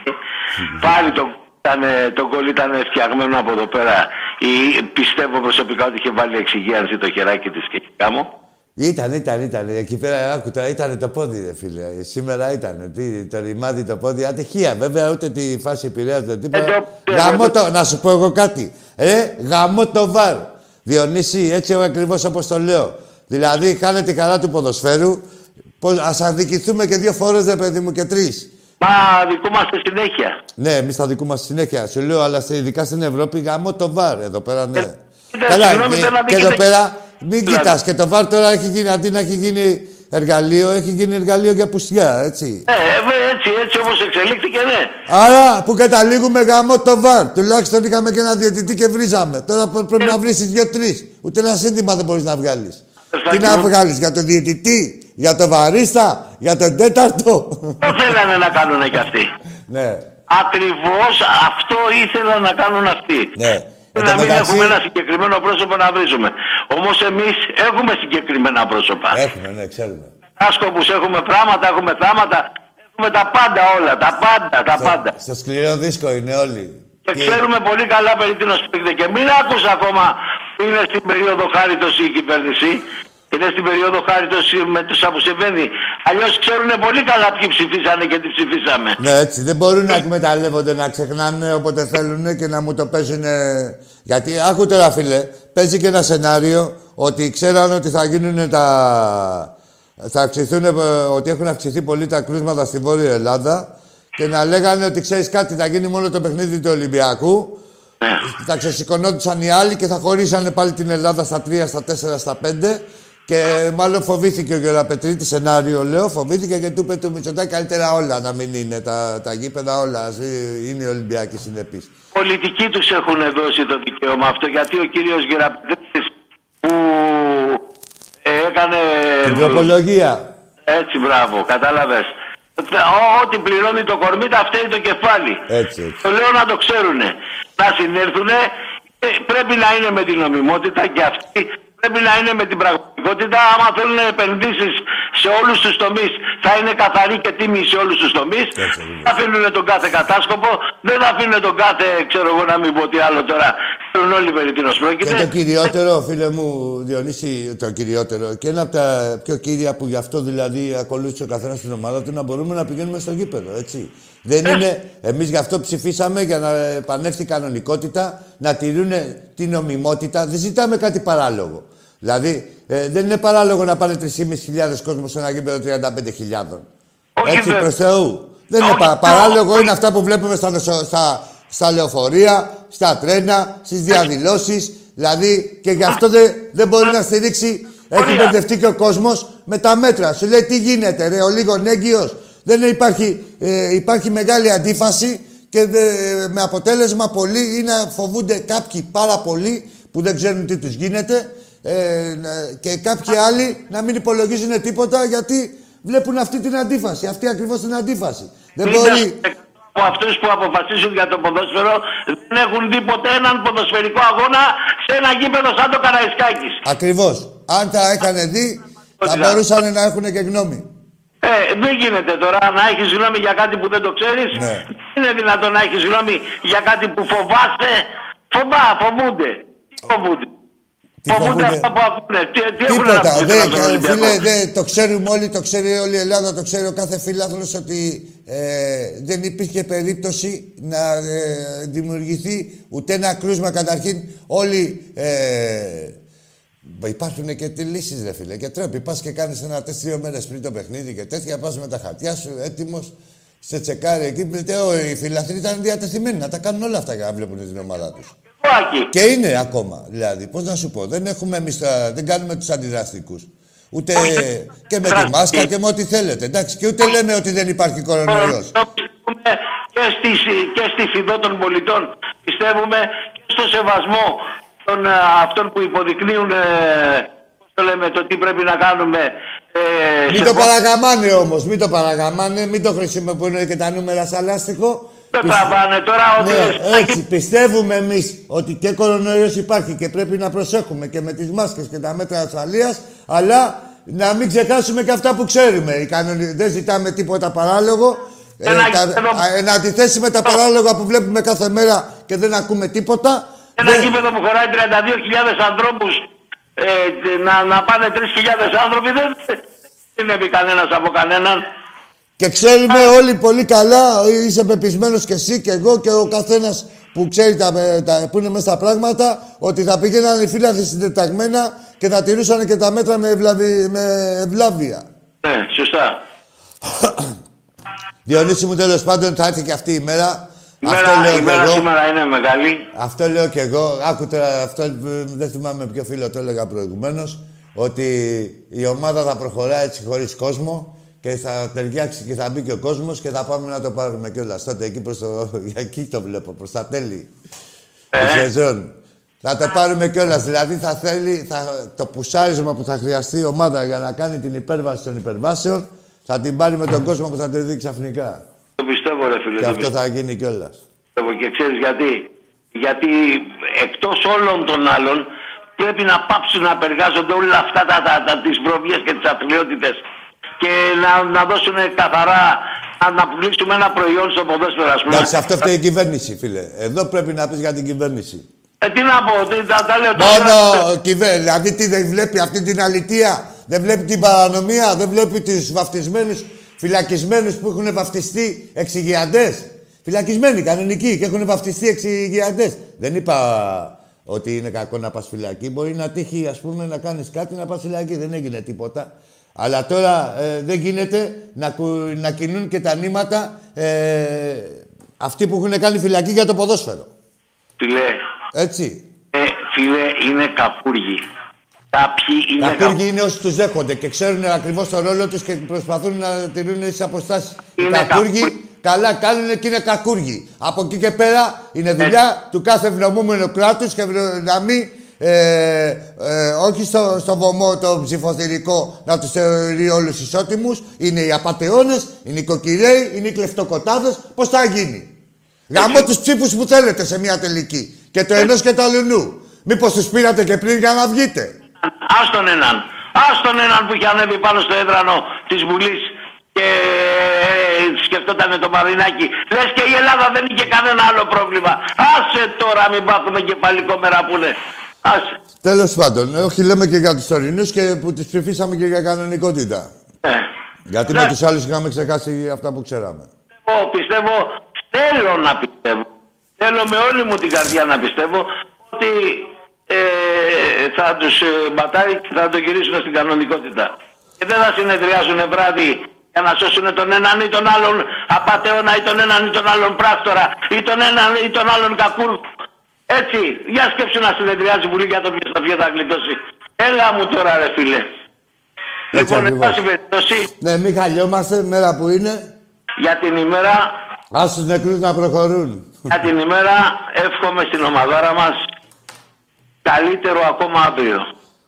Πάλι το, ήταν, το γκολ ήταν φτιαγμένο από εδώ πέρα. Η, πιστεύω προσωπικά ότι είχε βάλει εξυγίανση το χεράκι της και η κάμω. Ήταν, ήταν, ήταν. Εκεί πέρα, άκουτα, ήταν το πόδι, ρε φίλε. Σήμερα ήταν. Τι, το ρημάδι το πόδι. Ατυχία, βέβαια, ούτε τη φάση επηρέαζε τίποτα. Γαμώ το, να σου πω εγώ κάτι. Ε, γαμώ το βαρ. Διονύση, έτσι ακριβώς όπως το λέω. Δηλαδή, κάνε τη χαρά του ποδοσφαίρου. Πώς, ας αδικηθούμε και δύο φορές, ρε παιδί μου, και τρεις. Μα δικούμαστε συνέχεια. Ναι, εμείς θα δικούμαστε συνέχεια. Σου λέω, αλλά σε- ειδικά στην Ευρώπη, γαμώ το βαρ εδώ πέρα, ναι. Κοίτα, συγγνώμη, και, θέλω να και εδώ δείξετε- πέρα, μην Δηλαδή. κοιτάς. Και το βαρ τώρα έχει γίνει, αντί να έχει γίνει εργαλείο, έχει γίνει εργαλείο για πουστιά, έτσι. Ε, ε, έτσι, έτσι όπως εξελίχθηκε, ναι. Άρα που καταλήγουμε γαμό το βαρ. Τουλάχιστον είχαμε και ένα διαιτητή και βρίζαμε. Τώρα προ- πρέπει να βρει δύο-τρεις. Ούτε ένα σύνθημα δεν μπορείς να βγάλεις. Τι να βγάλεις για τον διαιτητή, για τον βαρίστα, για τον τέταρτο. Το θέλανε να κάνουν κι αυτοί. ναι, Ακριβώς αυτό ήθελαν να κάνουν αυτοί. ναι. Εν τω Να μην μεταξύ- έχουμε ένα συγκεκριμένο πρόσωπο να βρίζουμε. Όμως εμείς έχουμε συγκεκριμένα πρόσωπα. Έχουμε, ναι, ξέρουμε. Άσκοπους έχουμε πράγματα, έχουμε θάματα, έχουμε τα πάντα όλα, τα πάντα, τα πάντα. Στο σκληρό δίσκο είναι όλοι. Και ξέρουμε πολύ καλά περί τίνος πρόκειται. Και μην άκουσα ακόμα που είναι στην περίοδο χάριτος η κυβέρνηση. Είναι στην περίοδο χάριτος με τους που συμβαίνει. Αλλιώς ξέρουν πολύ καλά ποιοι ψηφίσανε και τι ψηφίσαμε. Ναι, έτσι. Δεν μπορούν να εκμεταλλεύονται, να ξεχνάνε όποτε θέλουν και να μου το παίζουν. Γιατί, άκου τώρα, φίλε, παίζει και ένα σενάριο ότι ξέραν ότι θα γίνουν τα. Θα αυξηθούν, ε, ότι έχουν αυξηθεί πολύ τα κρούσματα στη Βόρεια Ελλάδα και να λέγανε ότι ξέρεις κάτι, θα γίνει μόνο το παιχνίδι του Ολυμπιακού. Θα ξεσηκωνόντουσαν οι άλλοι και θα χωρίσανε πάλι την Ελλάδα στα 3, στα 4, στα 5. Και μάλλον φοβήθηκε ο Γεραπετρίτη, σενάριο λέω, φοβήθηκε και του είπε του Μητσοτάκη καλύτερα όλα να μην είναι τα, τα γήπεδα όλα. ας Είναι οι Ολυμπιακοί συνεπείς. πολιτικοί τους έχουν δώσει το δικαίωμα αυτό γιατί ο κύριος Γεραπετρίτης που ε, έκανε Την τροπολογία. έτσι μπράβο κατάλαβες Ό- ό,τι πληρώνει το κορμί τα φταίει το κεφάλι Έτσι, έτσι. το λέω να το ξέρουνε να συνέρθουνε ε, πρέπει να είναι με την νομιμότητα και αυτοί πρέπει να είναι με την πραγματικότητα. Άμα θέλουν επενδύσεις σε όλους τους τομείς θα είναι καθαροί και τίμοι σε όλους τους τομείς. Δεν θα αφήνουν τον κάθε κατάσκοπο. Δεν θα αφήνουν τον κάθε ξέρω εγώ να μην πω τι άλλο τώρα. Ξέρουν όλοι περί τίνος Και πρόκειται το κυριότερο, φίλε μου, Διονύση, το κυριότερο και ένα από τα πιο κύρια που γι' αυτό δηλαδή ακολούθησε ο καθένας την ομάδα του να μπορούμε να πηγαίνουμε στο γήπεδο, έτσι. Δεν είναι. Εμείς γι' αυτό ψηφίσαμε για να επανέλθει η κανονικότητα, να τηρούν την νομιμότητα. Δεν ζητάμε κάτι παράλογο. Δηλαδή, ε, δεν είναι παράλογο να πάνε 3.500 κόσμος σε ένα γήπεδο 35.000. Έτσι, βέβαια. προς Θεού. Δεν είναι πα- παράλογο, είναι αυτά που βλέπουμε στα, νοσο- στα, στα λεωφορεία, στα τρένα, στις διαδηλώσεις. Δηλαδή και γι' αυτό δεν, δεν μπορεί να στηρίξει. Έχει μπερδευτεί και ο κόσμος με τα μέτρα. Σου λέει τι γίνεται, ρε, ο λίγος έγκυο. Δεν υπάρχει, ε, υπάρχει μεγάλη αντίφαση και δε- με αποτέλεσμα πολλοί είναι φοβούνται κάποιοι πάρα πολύ που δεν ξέρουν τι τους γίνεται ε, να- και κάποιοι άλλοι να μην υπολογίζουν τίποτα γιατί βλέπουν αυτή την αντίφαση, αυτή ακριβώς την αντίφαση. Δεν μπορεί... Από αυτούς που αποφασίζουν για το ποδόσφαιρο δεν έχουν δει ποτέ έναν ποδοσφαιρικό αγώνα σε ένα γήπεδο σαν το Καραϊσκάκης. Ακριβώς. Αν τα έκανε δει, θα μπορούσαν να έχουν και γνώμη. Ε, δεν γίνεται τώρα να έχεις γνώμη για κάτι που δεν το ξέρεις; Ναι. Δεν είναι δυνατόν να έχεις γνώμη για κάτι που φοβάσαι; Φοβά, φοβούνται. Τι φοβούνται. φοβούνται; φοβούνται; αυτά που ακούνε. Τι, τι έχουν να Τίποτα. πούν Δε, στον Ολυμπιακό. φίλε, δε, το ξέρουμε όλοι, το ξέρει όλη η Ελλάδα, το ξέρει ο κάθε φίλαθλος ότι ε, δεν υπήρχε περίπτωση να ε, δημιουργηθεί ούτε ένα κρούσμα. Καταρχήν όλοι ε, Υπάρχουν και τι λύσεις, ρε φίλε. Και τρέπει. Πας και κάνεις ένα τεστ δύο μέρες πριν το παιχνίδι και τέτοια. Πας με τα χαρτιά σου έτοιμος. Σε τσεκάρει εκεί. Λέτε, «Ω, οι φιλαθλοί ήταν διατεθειμένοι να τα κάνουν όλα αυτά για να βλέπουν την ομάδα τους. Και είναι ακόμα. Δηλαδή, πώς να σου πω, δεν έχουμε εμείς δεν κάνουμε τους αντιδραστικούς. Ούτε και με τη μάσκα και με ό,τι θέλετε. Εντάξει, και ούτε λέμε ότι δεν υπάρχει κορονοϊός. Πιστεύουμε και στη, και στη φιδό των πολιτών. Πιστεύουμε και στο σεβασμό των ε, αυτών που υποδεικνύουν ε, πώς το λέμε, το τι πρέπει να κάνουμε. Ε, Μην σε το πο- παραγαμάνε όμως, μην το παραγαμάνε, μην το χρησιμοποιούν και τα νούμερα σαν λάστιχο. Δεν τραβάνε τώρα ότι Ναι, έτσι, πιστεύουμε εμείς ότι και κορονοϊός υπάρχει και πρέπει να προσέχουμε και με τις μάσκες και τα μέτρα ασφαλείας, αλλά να μην ξεχάσουμε και αυτά που ξέρουμε. Οι κανονι- Δεν ζητάμε τίποτα παράλογο. Ε, Ένα τα, γήπεδο- α, εν αντιθέσει με τα παράλογα που βλέπουμε κάθε μέρα και δεν ακούμε τίποτα. Ένα γήπεδο που χωράει 32.000 ανθρώπους ε, να, να πάνε 3.000 άνθρωποι δεν δεν είναι κανένας από κανέναν. Και ξέρουμε όλοι πολύ καλά, είσαι πεπισμένος και εσύ και εγώ και ο καθένας που ξέρει τα, τα, που είναι μέσα στα πράγματα, ότι θα πήγαιναν οι φύλαθλοι συντεταγμένα και θα τηρούσαν και τα μέτρα με, ευλαβη, με ευλάβεια. Ναι, σωστά. [coughs] Διονύση μου τέλος πάντων θα έρθει και αυτή η μέρα. Η Αυτό μέρα, λέω η και μέρα εγώ. σήμερα είναι μεγάλη. Αυτό λέω και εγώ. Άκου τώρα, αυτό ε, δεν θυμάμαι ποιο φίλο το έλεγα προηγουμένως. Ότι η ομάδα θα προχωράει έτσι χωρίς κόσμο και θα ταιριάξει και θα μπει και ο κόσμος και θα πάμε να το πάρουμε κιόλας. Τότε εκεί προς το. [laughs] Εκεί το βλέπω, προς τα τέλη. Ε. Τη σεζόν. Θα το πάρουμε κιόλας. Δηλαδή θα θέλει θα, το πουσάρισμα που θα χρειαστεί η ομάδα για να κάνει την υπέρβαση των υπερβάσεων θα την πάρει με τον κόσμο που θα τη δει ξαφνικά. Το πιστεύω ρε φίλε. Και το αυτό θα γίνει κιόλας. πιστεύω. Και ξέρεις γιατί. Γιατί εκτός όλων των άλλων πρέπει να πάψουν να απεργάζονται όλα αυτά τα, τα, τα, τις βρωμιές και τις αθλειότητες και να, να δώσουν καθαρά να, να πουλήσουμε ένα προϊόν στο ποδόσφαιρο ας πούμε. Εντάξει, αυτό φταίει η κυβέρνηση, φίλε. Εδώ πρέπει να πεις για την κυβέρνηση. Ε, τι να πω, τι, τα, τα λέω τώρα. Μόνο κυβέρνηση. Δηλαδή, τι δεν βλέπει αυτή την αλητία, δεν βλέπει την παρανομία, δεν βλέπει τους βαφτισμένους φυλακισμένους που έχουν βαφτιστεί εξηγιαντές. Φυλακισμένοι, κανονικοί και έχουν βαφτιστεί εξηγιαντές. Δεν είπα ότι είναι κακό να πας φυλακή. Μπορεί να τύχει, ας πούμε, να κάνεις κάτι να πας φυλακή. Δεν έγινε τίποτα. Αλλά τώρα ε, δεν γίνεται να, κου- να κινούν και τα νήματα ε, αυτοί που έχουν κάνει φυλακή για το ποδόσφαιρο. Φίλε, Έτσι. ε, φίλε, είναι καπούργοι. Κάποιοι είναι Τα καπούργοι. είναι όσοι τους δέχονται και ξέρουν ακριβώς τον ρόλο τους και προσπαθούν να τηρούν τις αποστάσεις. Οι Είναι κακούργοι καλά κάνουν και είναι κακούργοι. Από εκεί και πέρα είναι δουλειά του κάθε ευνομούμενου κράτους και ευνο- να μην. Ε, ε, όχι στο, στο βωμό το ψηφοθυρικό να τους θεωρεί όλους ισότιμους. Είναι οι απαταιώνες, είναι οι κοκκυρέοι, είναι οι κλεφτοκοτάδες. Πώς θα γίνει; Γαμώ τους ψήφους που θέλετε σε μια τελική. Και το ενός και το αλλού. Μήπως τους πήρατε και πριν για να βγείτε; Ας τον έναν. Ας τον έναν που είχε ανέβει πάνω στο έδρανο της Βουλής και ε, σκεφτόταν το Μαρινάκι. Λες και η Ελλάδα δεν είχε κανένα άλλο πρόβλημα. Άσε τώρα μην πάθουμε και πάλι κόμμερα που είναι. Άσε. Τέλος πάντων, όχι λέμε και για τους τωρινούς και που του ψηφίσαμε και για κανονικότητα. Ε, Γιατί με τους άλλους είχαμε ξεχάσει αυτά που ξέραμε. εγώ πιστεύω, θέλω να πιστεύω, θέλω με όλη μου την καρδιά να πιστεύω ότι ε, θα τους ε, μπατάει και θα το γυρίσουν στην κανονικότητα. Και δεν θα συνεδριάσουν βράδυ για να σώσουν τον έναν ή τον άλλον απατεώνα ή τον έναν ή τον άλλον πράκτορα ή τον έναν ή τον άλλον κακούρ Έτσι, για σκέψου να συνεδριάζει η Βουλή για το ποιος θα βγει θα γλιτώσει. Έλα μου τώρα ρε φίλε. Έτσι Λοιπόν, εν ακριβώς. πάση περιπτώσει, Ναι, μην χαλιόμαστε, μέρα που είναι. για την ημέρα, Ας τους νεκρούς να προχωρούν. για την ημέρα εύχομαι στην ομαδάρα μας καλύτερο ακόμα αύριο.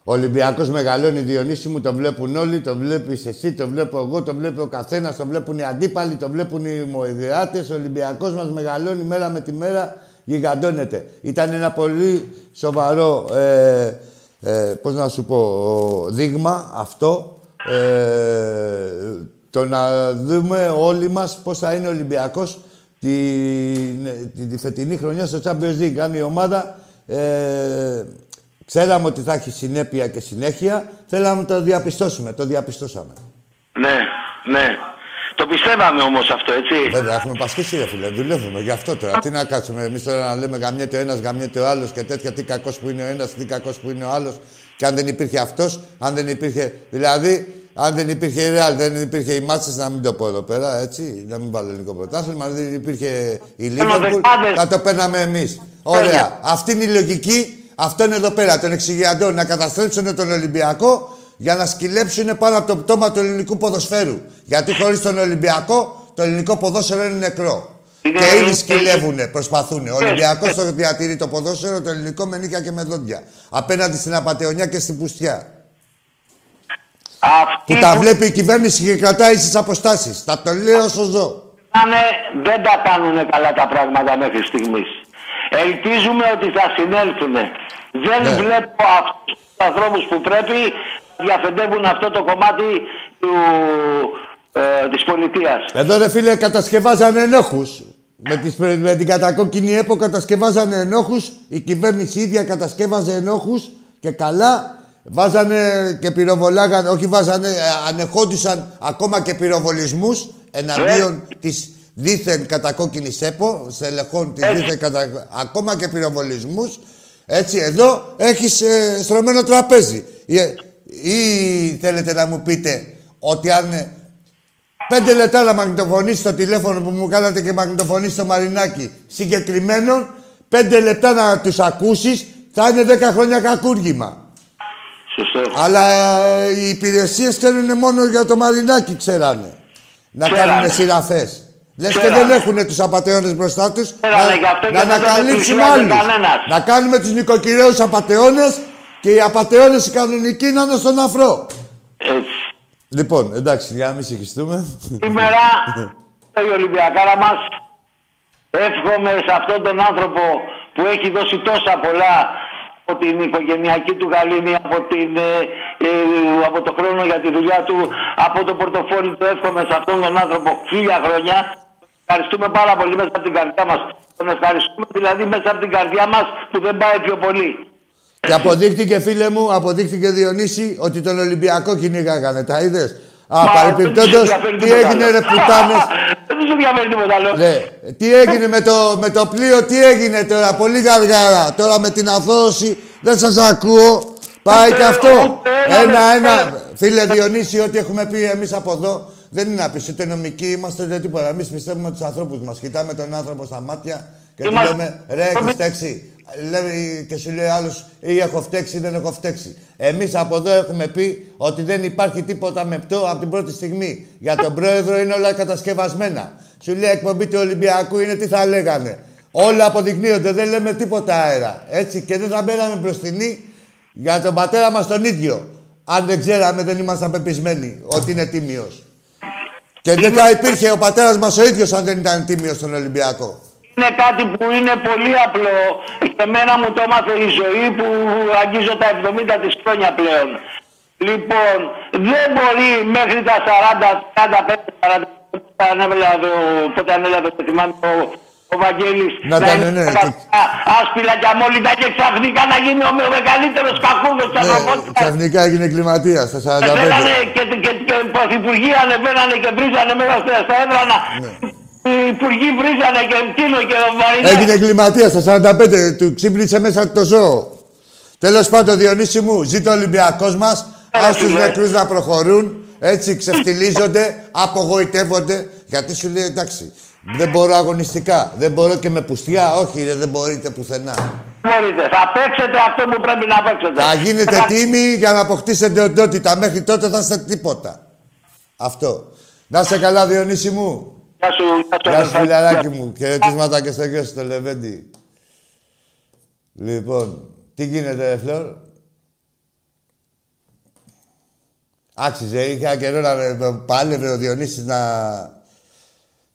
Ο Ολυμπιακός μεγαλώνει Διονύση μου, το βλέπουν όλοι, το βλέπεις εσύ, το βλέπω εγώ, το βλέπει ο καθένας, το βλέπουν οι αντίπαλοι, το βλέπουν οι μοηδεάτες. Ο Ολυμπιακός μας μεγαλώνει μέρα με τη μέρα, γιγαντώνεται. Ήταν ένα πολύ σοβαρό, ε, ε, πώς να σου πω, δείγμα αυτό. Ε, το να δούμε όλοι μας πώς θα είναι ο Ολυμπιακός την, την, τη φετινή χρονιά στο Champions League. Αν η ομάδα ε, ξέραμε ότι θα έχει συνέπεια και συνέχεια, θέλαμε να το διαπιστώσουμε. Το διαπιστώσαμε. Ναι, ναι. Το πιστεύαμε όμως αυτό, έτσι. Βέβαια, έχουμε πασχίσει, ρε φίλε. Δουλεύουμε γι' αυτό τώρα. Τι να κάτσουμε εμείς τώρα να λέμε γαμιέται ο ένας, γαμιέται ο άλλος και τέτοια. Τι κακός που είναι ο ένας, τι κακός που είναι ο άλλος. Και αν δεν υπήρχε αυτός, αν δεν υπήρχε. Δηλαδή, αν δεν υπήρχε η Real, δεν υπήρχε η Μάτσε, να μην το πω εδώ πέρα, έτσι. Να μην βάλω ελληνικό πρωτάθλημα. Αν δεν υπήρχε η Liverpool, δεκάδες. θα το παίρναμε εμείς. Ωραία. Αυτή είναι η λογική. Αυτό είναι εδώ πέρα των εξηγιαντών. Να καταστρέψουν τον Ολυμπιακό για να σκυλέψουν πάνω από το πτώμα του ελληνικού ποδοσφαίρου. Γιατί χωρίς τον Ολυμπιακό, το ελληνικό ποδόσφαιρο είναι νεκρό. Είναι- Και ήδη είναι- σκυλεύουνε, προσπαθούν. Ο Ολυμπιακός το διατηρεί το ποδόσφαιρο, το ελληνικό με νύχια και με δόντια. Απέναντι στην Απατεωνιά και στην Πουστιά. Που τα βλέπει η κυβέρνηση και κρατάει στις αποστάσεις. Θα το λέω όσο ζω. Κάνε, δεν τα κάνουν καλά τα πράγματα μέχρι στιγμής. Ελπίζουμε ότι θα συνέλθουν. Δεν Ναι. βλέπω αυτούς τους ανθρώπους που πρέπει να διαφεντεύουν αυτό το κομμάτι του, ε, της πολιτείας. Εδώ ρε φίλε κατασκευάζανε ενόχους. Με, τις, με την κατακόκκινη ΕΠΟ κατασκευάζανε ενόχους. Η κυβέρνηση ίδια κατασκεύαζε ενόχους και καλά. Βάζανε και πυροβολάγανε, όχι βάζανε, ε, ανεχόντουσαν ακόμα και πυροβολισμούς εναντίον της δίθεν κατακόκκινης ΕΠΟ, στελεχών της δίθεν κατα... ακόμα και πυροβολισμούς. Έτσι, εδώ έχεις ε, στρωμένο τραπέζι. Ή, ή θέλετε να μου πείτε ότι αν ε, Πέντε λεπτά να μαγνητοφωνήσει το τηλέφωνο που μου κάνατε και μαγνητοφωνήσει το Μαρινάκι συγκεκριμένων, πέντε λεπτά να τους ακούσεις, θα είναι δέκα χρόνια κακούργημα. Σωστό. Αλλά ε, οι υπηρεσίες θέλουν μόνο για το Μαρινάκι, ξέρανε. Να Ξέρανε. κάνουν σειραφές. Λες και Ξέρανε. δεν έχουν τους απατεώνες μπροστά τους. Ξέρανε, γι' αυτό να, και να δεν τους ανακαλύψουμε πλησιάζει άλλους. κανένας. Να κάνουμε τους νοικοκυρέους απατεώνες και οι απατεώνες οι κανονικοί να είναι στον αφρό. Έτσι. Λοιπόν, εντάξει, για να μην συγχυστούμε. Σήμερα [laughs] η Ολυμπιακάρα μας εύχομαι σε αυτόν τον άνθρωπο που έχει δώσει τόσα πολλά από την οικογενειακή του γαλήνη, από, την, ε, ε, από το χρόνο για τη δουλειά του, από το πορτοφόλι του εύχομαι σε αυτόν τον άνθρωπο χίλια χρόνια. Ευχαριστούμε πάρα πολύ μέσα από την καρδιά μας. Τον ευχαριστούμε δηλαδή μέσα από την καρδιά μας που δεν πάει πιο πολύ. Και αποδείχτηκε, φίλε μου, αποδείχτηκε Διονύση ότι τον Ολυμπιακό κυνήγαγανε. Τα είδες; Α, Μα, παρεπιπτόντω, δεν τους ενδιαφέρει τι τίποτα έγινε, άλλο. ρε πουτάνες; [laughs] Δεν τους ενδιαφέρει τίποτα άλλο. Ναι. Τι έγινε με το, με το πλοίο, τι έγινε τώρα, πολύ γαργάρα. Τώρα με την αθώωση, δεν σας ακούω. Πάει και αυτό. Ένα-ένα. Φίλε Διονύση, ό,τι έχουμε πει εμείς από εδώ, δεν είναι άπειρο. Ούτε νομικοί είμαστε, δεν τίποτα. Εμείς πιστεύουμε τους ανθρώπους μας. Κοιτάμε τον άνθρωπο στα μάτια και του Είμαστε- λέμε, ρε, έχει φταίξει. Λέει, και σου λέει άλλος, ή έχω φταίξει ή δεν έχω φταίξει. Εμείς από εδώ έχουμε πει ότι δεν υπάρχει τίποτα μεπτό από την πρώτη στιγμή. Για τον πρόεδρο είναι όλα κατασκευασμένα. Σου λέει εκπομπή του Ολυμπιακού είναι τι θα λέγανε. Όλα αποδεικνύονται, δεν λέμε τίποτα αέρα. Έτσι και δεν θα μπαίναμε μπροστινή για τον πατέρα μας τον ίδιο. Αν δεν ξέραμε, δεν ήμασταν πεπισμένοι ότι είναι τίμιος. Και δεν θα υπήρχε ο πατέρας μας ο ίδιος αν δεν ήταν τίμιος στον Ολυμπιακό. Είναι κάτι που είναι πολύ απλό. Και εμένα μου το έμαθε η ζωή που αγγίζω τα 70 της χρόνια πλέον. Λοιπόν, δεν μπορεί μέχρι τα 40, 35, 40, πότε ανέλαβε, ο- πότε ανέλαβε, το θυμάμαι, ο, ο Βαγγέλης, Να ήταν, είναι ναι, τα άσπυλα και αμόλυντα και ξαφνικά να γίνει ο, ο μεγαλύτερος κακούδος της ανθρωπότητας. Ξαφνικά έγινε κλιματίας στα 45. Και, θέλανε και, και, και, και οι πρωθυπουργοί ανεβαίνανε και βρίζανε μέσα στα, στα έδρανα. Οι υπουργοί βρίζανε και εκείνο και ο Μαρινάκης. Ναι. Έγινε εγκληματία στα 45, του ξύπνησε μέσα το ζώο. Τέλος πάντων, Διονύση μου, ζήτω ο Ολυμπιακός μας. Α τους νεκρούς να προχωρούν. Έτσι ξεφτιλίζονται, απογοητεύονται. Γιατί σου λέει εντάξει, δεν μπορώ αγωνιστικά. Δεν μπορώ και με πουστιά. Όχι, ρε, δεν μπορείτε πουθενά. μπορείτε. Θα παίξετε αυτό που πρέπει να παίξετε. Θα γίνετε τίμοι για να αποκτήσετε οντότητα. Μέχρι τότε θα είστε τίποτα. Αυτό. Να σε καλά, Διονύση μου. Γεια σου, Γεια σου, φιλαράκι μου. Χαιρετίσματα και στο γιο σου, το Λεβέντι. Λοιπόν, τι γίνεται, ρε Φλόρ; Άξιζε, είχα καιρό να πάλευε ο Διονύσης να,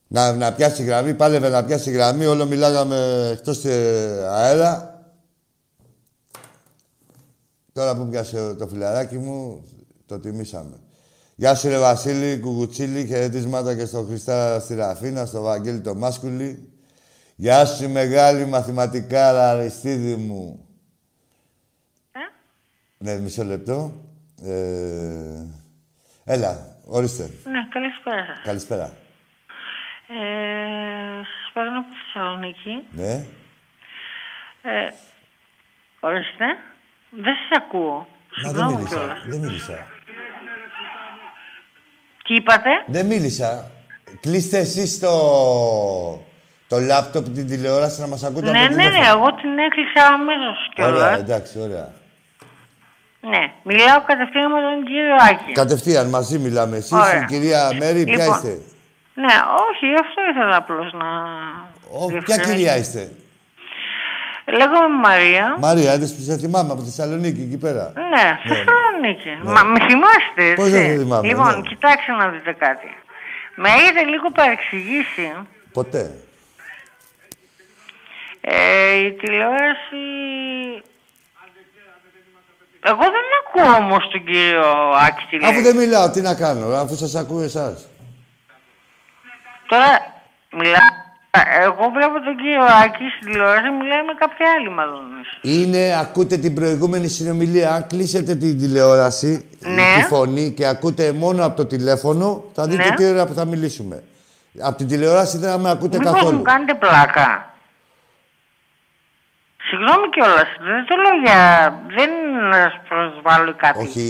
να, να πιάσει γραμμή. Πάλευε να πιάσει γραμμή. Όλο μιλάγαμε εκτός ε, αέρα. Τώρα που πιάσε το φιλαράκι μου, το τιμήσαμε. Γεια σου, ρε Βασίλη, Κουκουτσίλη, χαιρετίσματα και στο Χριστά στη Ραφίνα, στο Βαγγέλη το Μάσκουλη. Γεια σου, η μεγάλη μαθηματικά Αριστίδη μου. Ε; Ναι, μισό λεπτό. Ε, έλα, ορίστε. Ναι, καλησπέρα σας. Καλησπέρα. Ε, σας παίρνω από τη Θεσσαλονίκη. Ναι. Ε, ορίστε. Δεν σας ακούω. Μα δεν Συγγνώμη μίλησα. κιόλας. Δεν μίλησα. Τι είπατε; Δεν μίλησα. Κλείστε εσείς το, το λάπτοπ, την τηλεόραση να μας ακούτε Ναι, από ναι, ναι, τηλέφωνο. εγώ την έκλεισα αμέσως Ωραία, κιόλας. εντάξει, ωραία. Ναι, μιλάω κατευθείαν με τον κύριο Άκη. Κατευθείαν, μαζί μιλάμε. Εσείς, Ωραία. η κυρία Μέρη, ποια Λοιπόν, είστε; Ναι, όχι, αυτό ήθελα απλώς να... Ω, ποια διευκρινίσω. κυρία είστε; Λέγομαι Μαρία. Μαρία, δεν σε θυμάμαι από τη Θεσσαλονίκη, εκεί πέρα. Ναι, Θεσσαλονίκη. Μα με θυμάστε, έτσι. Πώς δεν σε θυμάμαι, Λοιπόν, ναι. κοιτάξτε να δείτε κάτι. Με είδε λίγο παρεξηγήσει; Ποτέ. ε, η τηλεόραση... Εγώ δεν ακούω όμως τον κύριο Άκη τι λέει. Αφού δεν μιλάω, τι να κάνω, αφού σας ακούω εσάς. Τώρα μιλάω... Εγώ βλέπω τον κύριο Άκη στην τηλεόραση μιλάει με κάποια άλλη μάλλον. Είναι, ακούτε την προηγούμενη συνομιλία. Αν κλείσετε την τηλεόραση, Ναι. τη φωνή και ακούτε μόνο από το τηλέφωνο, θα δείτε Ναι. τι ώρα που θα μιλήσουμε. Από την τηλεόραση δεν θα με ακούτε Μήπως καθόλου. μου κάνετε πλάκα; Συγγνώμη κιόλας, δεν το λέω για... Δεν σας προσβάλλω ή κάτι. Όχι,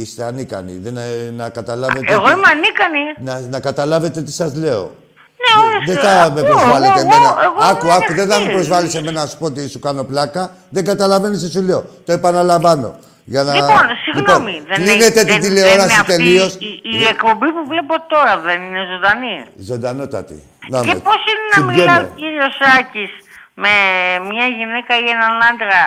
είστε ανίκανοι. Δεν, ε, να καταλάβετε... Εγώ τι- είμαι ανίκανη. Να, να καταλάβετε τι σας λέω. Ναι, ορίστε. Δεν θα με ακούω, προσβάλλετε εγώ- εμένα. εγώ άκου, είμαι άκου, δεν θα με ανοιχτή. προσβάλλεις εμένα να σου πω ότι σου κάνω πλάκα. Δεν καταλαβαίνεις τι σου λέω. Το επαναλαμβάνω. Για να... Λοιπόν, συγγνώμη. Λοιπόν, δεν κλείνετε είναι- την δεν- τηλεόραση δεν είναι αυτή τελείως. Η, η εκπομπή που βλέπω τώρα δεν είναι ζωντανή; Ζωντανότατη. Να Και με. πώς είναι να Συμπιέμαι. μιλάει ο κύριος Σάκης με μια γυναίκα ή έναν άντρα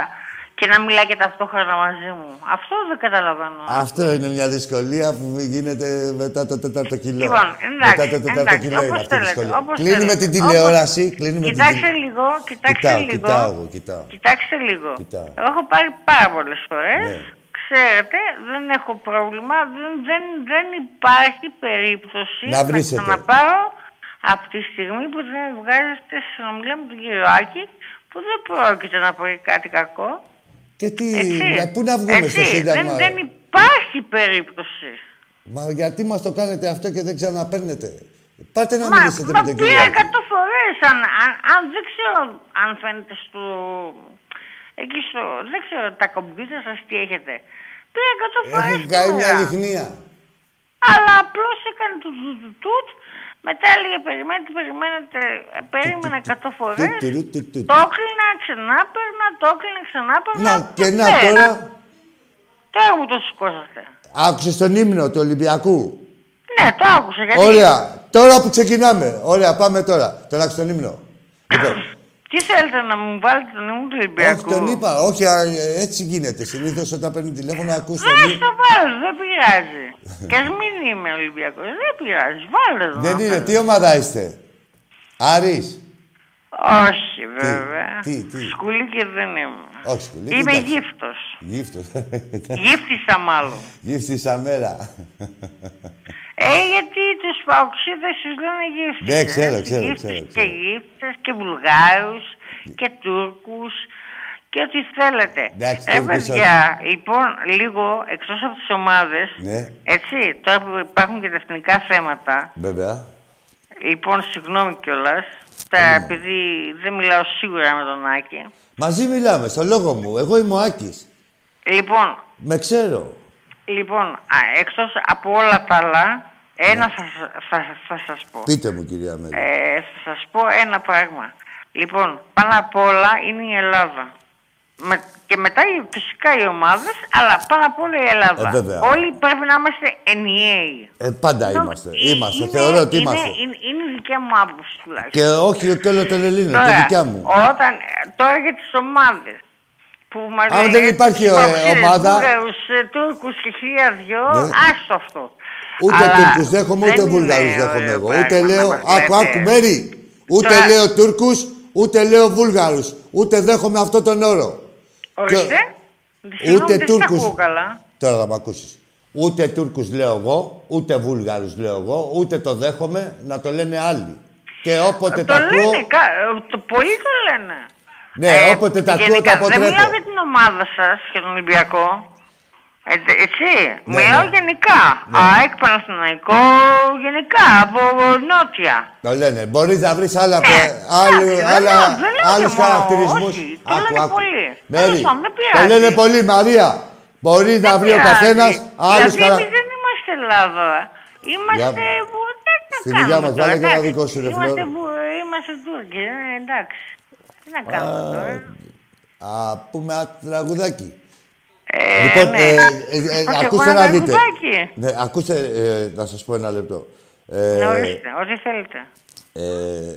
και να μιλάει και ταυτόχρονα μαζί μου. Αυτό δεν καταλαβαίνω. Αυτό είναι μια δυσκολία που γίνεται μετά το τέταρτο κιλό. Λοιπόν, εντάξει, μετά το τέταρτο εντάξει, κιλό είναι όπως αυτή η θέλετε, δυσκολία. όπως Κλείνουμε θέλετε. την τηλεόραση. Όπως- Κλείνουμε την Κοιτάξτε τηλε- λίγο, κοιτάξτε Κοιτάω, λίγο. κοιτάω εγώ, κοιτάω. Κοιτάξτε λίγο. Κοιτάω. Εγώ έχω πάρει πάρα πολλές φορές. Ναι. Ξέρετε, δεν έχω πρόβλημα. Δεν, δεν, δεν υπάρχει περίπτωση Να βρίσετε. ξαναπάρω από τη στιγμή που δεν βγάζετε συνομιλία με τον κύριο Άκη που δεν πρόκειται να πω κάτι κακό. Και τι, Έτσι. να- πού να βγούμε στο Έτσι. Σύνταγμα; Δεν, δεν υπάρχει περίπτωση. Μα γιατί μας το κάνετε αυτό και δεν ξαναπαίρνετε; Πάτε να Μα, μιλήσετε μα με τον κύριο. πήρα Άκη. εκατό φορές. Αν, αν, αν δεν ξέρω αν φαίνεται στο... Εκεί στο... Δεν ξέρω τα κομπιούτερ σας τι έχετε. Πήρα εκατό φορές. Έχουν κάνει μια τώρα. λιχνία. Αλλά απλώς έκανε το του του τουτ. Μετά έλεγε περιμένετε, περιμένετε. Ε, Περίμενα εκατό φορές. Του, του, του, του. Το έκλεινα, ξανά παίρνα, το έκλεινα, ξανά παίρνα. Να, και να Ναι. τώρα, Τώρα μου το σηκώσατε. άκουσες τον ύμνο του Ολυμπιακού; Ναι, το άκουσα. Γιατί... Ωραία. Τώρα που ξεκινάμε. Ωραία, πάμε τώρα. Τον άκουσες τον ύμνο. Λοιπόν, Τι θέλετε να μου βάλετε τον ήμουν του Ολυμπιακού. όχι, τον είπα. Όχι, α, ε, έτσι γίνεται. Συνήθως όταν παίρνει τηλέφωνο, ακούς τον Δεν ύμνο. στο βάλω, δεν πειράζει. Κι ας μην είμαι Ολυμπιακός, δεν πειράζει. Βάλε το. Δεν να είναι. θέλεις. Τι ομάδα είστε; Άρης. Όχι, βέβαια. τι, τι; Σκουλίκι δεν είμαι. Όχι, σκουλίκι, Είμαι εντάξει. γύφτος. Γύφτος. Γύφτισα μάλλον. Γύφτησα μέρα. Ε, γιατί τους παοξίδες τους λένε γύφτες. Ναι, ξέρω, ε. ξέρω, Γύφτες ξέρω, Και γύφτες και Βουλγάρους και Τούρκους και ό,τι θέλετε. Εντάξει, ε, Τούρκους παιδιά, λοιπόν, λίγο εκτός από τις ομάδες, Ναι, έτσι, τώρα που υπάρχουν και τα εθνικά θέματα, βέβαια. λοιπόν, συγγνώμη κιόλας, επειδή δεν μιλάω σίγουρα με τον Άκη. Μαζί μιλάμε, στο λόγο μου. Εγώ είμαι ο Άκης. Λοιπόν, Με ξέρω. λοιπόν, α, εκτός από όλα τα άλλα, ένα θα, σα- θα, θα σας πω. Πείτε μου, κυρία Μέρη. Ε, θα σας πω ένα πράγμα. Λοιπόν, πάνω απ' όλα είναι η Ελλάδα. με- και μετά οι- φυσικά οι ομάδες, αλλά πάρα πολύ η Ελλάδα. Ε, βέβαια. Όλοι πρέπει να είμαστε ενιαίοι. Ε, πάντα Νο- είμαστε. ε- Είμαστε. είναι- Θεωρώ ότι είναι, είμαστε. Είναι, είναι η δικιά μου άποψη τουλάχιστον. Και όχι και όλο το Ελλήνο, και Τώρα, δικιά μου. Όταν, τώρα για τις ομάδες που μας Αν δεν υπάρχει, ε, ομάδα- Βούλγαρους, ε, Τούρκους και χίλια δυο, Ναι. άστο αυτό. Ούτε Αλλά Τούρκους δέχομαι, ούτε δεν Βούλγαρους είναι δέχομαι ωραίο εγώ. πράγμα Ούτε να λέω, μας άκου, λέτε. άκου, Μέρη. Ούτε Τώρα- λέω Τούρκους, ούτε λέω Βούλγαρους. Ούτε δέχομαι αυτό τον όρο. Ορίστε. Ούτε Συγγνώμη, δεν τα Τούρκους. ακούω καλά. Τώρα θα με ακούσεις. Ούτε Τούρκους λέω εγώ, ούτε Βούλγαρους λέω εγώ, ούτε το δέχομαι να το λένε άλλοι. Και όποτε Το τα ακούω, λένε, κα- ε, το, πολλοί το λένε. ναι, όποτε τα ακούω Γενικά, τα Δεν αποτρέπω. μιλάω για την ομάδα σας και τον Ολυμπιακό. Ε, τε- έτσι, Ναι, μιλάω ναι. γενικά. ΑΕΚ, Παναθηναϊκό, γενικά, από νότια. Το λένε. Μπορείς να βρεις άλλα, πε- άλλου- Ε, δεν άλλα, λέω- δεν λέω άλλους και μόνο, χαρακτηρισμούς. όχι. Το λένε πολύ. Μέρη, Τέλος πάντων, δεν το πειράζει. λένε πολύ, Μαρία. Μπορεί να βρει ο πειράζει. καθένας άλλους Δηλαδή, χαρα... εμείς δεν είμαστε Ελλάδα. Είμαστε... Για- που- τι να Στη δουλειά κάνουμε μας, τώρα, βάλε και ένα εντάξει. δικό σου, ρε, Είμαστε, Φλόρα. που- είμαστε Τούρκοι, ε, εντάξει. Τι να κάνουμε τώρα. Α, πούμε ένα τραγουδάκι. Ε, λοιπόν, ναι. ε, ε, ε, Όχι, ακούστε εγώ να ένα δείτε. τραγουδάκι. Ναι, ακούστε, ε, να σας πω ένα λεπτό. Ε, Ναι, ορίστε, ό,τι θέλετε. ε,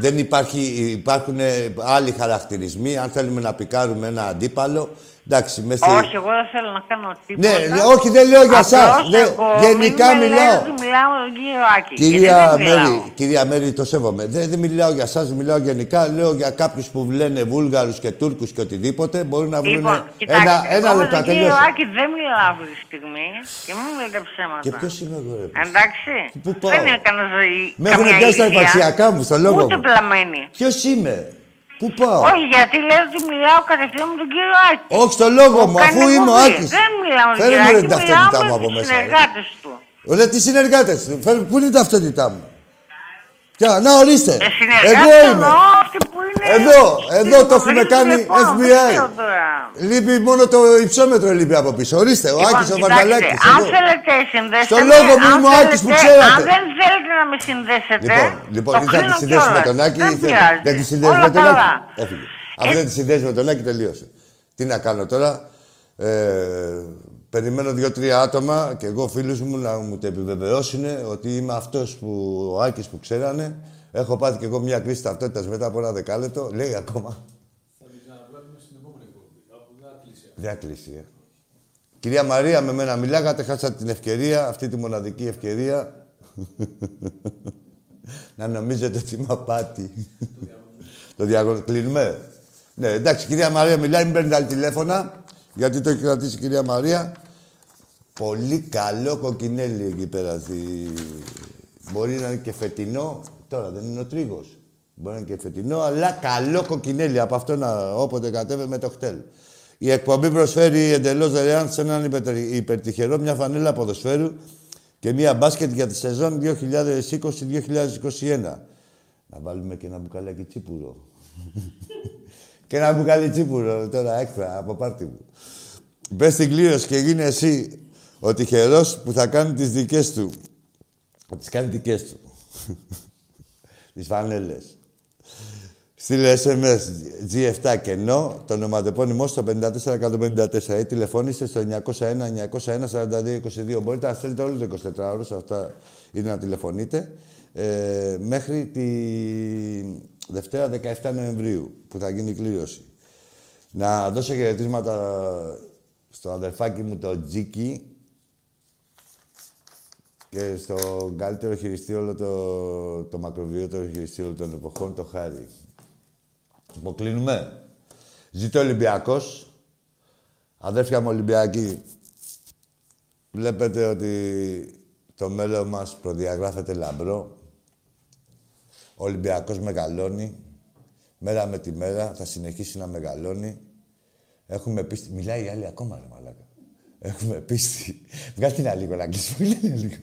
δεν υπάρχει, υπάρχουν ε, άλλοι χαρακτηρισμοί. Αν θέλουμε να πικάρουμε ένα αντίπαλο, εντάξει, μέσα στη- Όχι, εγώ δεν θέλω να κάνω τίποτα. Ναι, όχι, δεν λέω για Απλώς σας. Δεν- εγώ γενικά μην με μιλάω. λέτε ότι μιλάω με τον κύριο Άκη. γιατί Κυρία δεν μιλάω. Μέρη, κυρία Μέρη, το σέβομαι. Δεν, δεν μιλάω για σας, μιλάω γενικά. Λέω για κάποιους που λένε Βούλγαρους και Τούρκους και οτιδήποτε. Μπορούν να βρουν Λοιπόν, κοιτάξτε, ένα, εγώ ένα με λεπτό. τον κύριο τελείωσα. Άκη δεν μιλάω αυτή τη στιγμή και μην μου λέτε ψέματα. Και ποιος είμαι εγώ, ρε. Εντάξει. Πού πάω; Δεν έκανα ζωή. Με έχουν καμιά πιάσει τα ηλικία. υπαρξιακά μου, στο λόγο Ούτε μου. πλαμμένη. Ποιος είμαι, πού πάω; Όχι, γιατί λέω ότι μιλάω κατευθείαν με τον κύριο Άκη. Όχι στο λόγο Που μου, κάνει αφού είμαι ο εκπομπή. Άκης. Δεν μιλάω με τον Φέρε κύριο μου ρε Άκη, την μιλάω ταυτότητά μου με από τους μέσα. ρε. συνεργάτες του. Ρε, τις συνεργάτες του. Φέρε- Πού είναι η ταυτότητά μου; Ποια, να ορίστε. Ε, συνεργάτες Εγώ είμαι. εννοώ αυτοί που είναι Εδώ, στην εδώ το έχουμε υποβρύχη κάνει τηλεφώνου, δεν FBI. ξέρω τώρα. Λείπει μόνο το υψόμετρο λείπει από πίσω. Ορίστε, ο Λοιπόν, Άκης ο κοιτάξτε, Βαρδαλάκης. Αν εδώ. θέλετε συνδέστε Στο με, λόγο μου αν είμαι ο Άκης που θέλετε- ξέρατε. Αν δεν θέλετε να με συνδέσετε, Λοιπόν, λοιπόν, το ή θα τη κλείνω συνδέσει με κιόλας. τον Άκη δεν ή δεν- πειράζει. δεν τη συνδέσει Όλα με τον καλά. Άκη. Έφυγε. Αφού δεν τη συνδέσει με τον Άκη, τελείωσε. Τι να κάνω τώρα; Ε, περιμένω δύο-τρία άτομα και εγώ φίλους μου να μου το επιβεβαιώσουν ότι είμαι αυτός που ο Άκης που ξέρανε. Έχω πάθει κι εγώ μια κρίση ταυτότητας μετά από ένα δεκάλεπτο. Λέει ακόμα. Δεν θα κλείσει, ε. Κυρία Μαρία, με μένα μιλάγατε, χάσατε την ευκαιρία, αυτή τη μοναδική ευκαιρία. [laughs] να νομίζετε ότι είμαι απάτη. [laughs] το διαγωνισμό. Κλείνουμε. Ναι, εντάξει, κυρία Μαρία μιλάει, μην παίρνετε άλλη τηλέφωνα, γιατί το έχει κρατήσει η κυρία Μαρία. Πολύ καλό κοκκινέλι εκεί πέρα. στη- Μπορεί να είναι και φετινό. Τώρα δεν είναι ο τρίγος. Μπορεί να είναι και φετινό, αλλά καλό κοκκινέλι. Από αυτό να όποτε κατέβει με το χτέλ. Η εκπομπή προσφέρει εντελώς δωρεάν σε έναν υπερ- υπερτυχερό μια φανέλα ποδοσφαίρου και μια μπάσκετ για τη σεζόν 2020-2021. Να βάλουμε και ένα μπουκαλάκι τσίπουρο. [laughs] και ένα μπουκάλι τσίπουρο τώρα έξτρα από πάρτι μου. Μπες στην κλήρωση και γίνει εσύ ο τυχερός που θα κάνει τις δικές του. Θα τις κάνει δικές του. [laughs] τις φανέλες. Στείλε SMS G7 κενό, το ονοματεπώνυμό στο 54154 ή τηλεφώνησε στο 901-901-4222. Μπορείτε να στέλνετε όλο το 24 ώρες, αυτά είναι να τηλεφωνείτε, ε, μέχρι τη Δευτέρα 17 Νοεμβρίου, που θα γίνει η κλήρωση. Να δώσω χαιρετίσματα στο αδερφάκι μου, το Τζίκι, και στο καλύτερο χειριστή όλο το, το μακροβιότερο χειριστή όλων των εποχών, το Χάρη. Αποκλίνουμε. Ζήτω Ολυμπιακός. Αδέρφια μου Ολυμπιακοί, βλέπετε ότι το μέλλον μας προδιαγράφεται λαμπρό. Ο Ολυμπιακός μεγαλώνει. Μέρα με τη μέρα θα συνεχίσει να μεγαλώνει. Έχουμε πίστη. Μιλάει η άλλη ακόμα, ρε μαλάκα. Έχουμε πίστη. Βγάλτε την άλλη λίγο να κλείσουμε. Βγάλτε λίγο.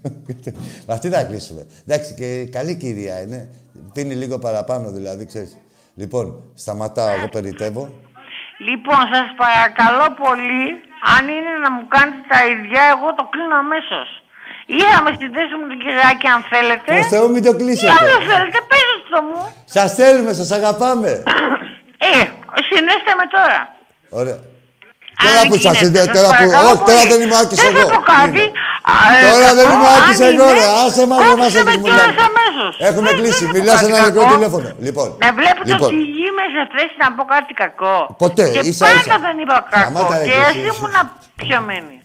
Με αυτή θα κλείσουμε. Εντάξει, και καλή κυρία είναι. Πίνει λίγο παραπάνω, δηλαδή, ξέρεις. Λοιπόν, σταματάω, εγώ περιτεύω. Λοιπόν, σας παρακαλώ πολύ, αν είναι να μου κάνετε τα ίδια, εγώ το κλείνω αμέσως. Ή να με συνδέσουμε με τον κυριακή αν θέλετε. Προς Θεού μην το Ή κλείσετε. αν δεν θέλετε, πέστε το μου. Σας θέλουμε, σας αγαπάμε. Ε, συνδέστε με τώρα. Ωραία. Τώρα που σας γίνεται, είδε, σας τώρα που... παρακαλώ Όχι, τώρα πολύ. δεν είμαι ο Άκης Δεν εγώ. θα πω κάτι. Α, ε, Τώρα δεν είμαι ο αν Άκης εγώ, είναι, ρε. Άσε μας, δεν μας κόψτε με έχεις κιόλας μιλάει. αμέσως. Έχουμε Δεν- κλείσει. δεν θα Μιλάς πω σε ένα κάτι μικρό κακό. τηλέφωνο. Λοιπόν. Με βλέπετε Λοιπόν. φυγή με σε θέση να πω κάτι κακό. Ποτέ, Και ίσα πάντα ίσα. δεν είπα κακό. Σταμάτα, ρε, Και και εσύ εσύ. ήμουν πιωμένη.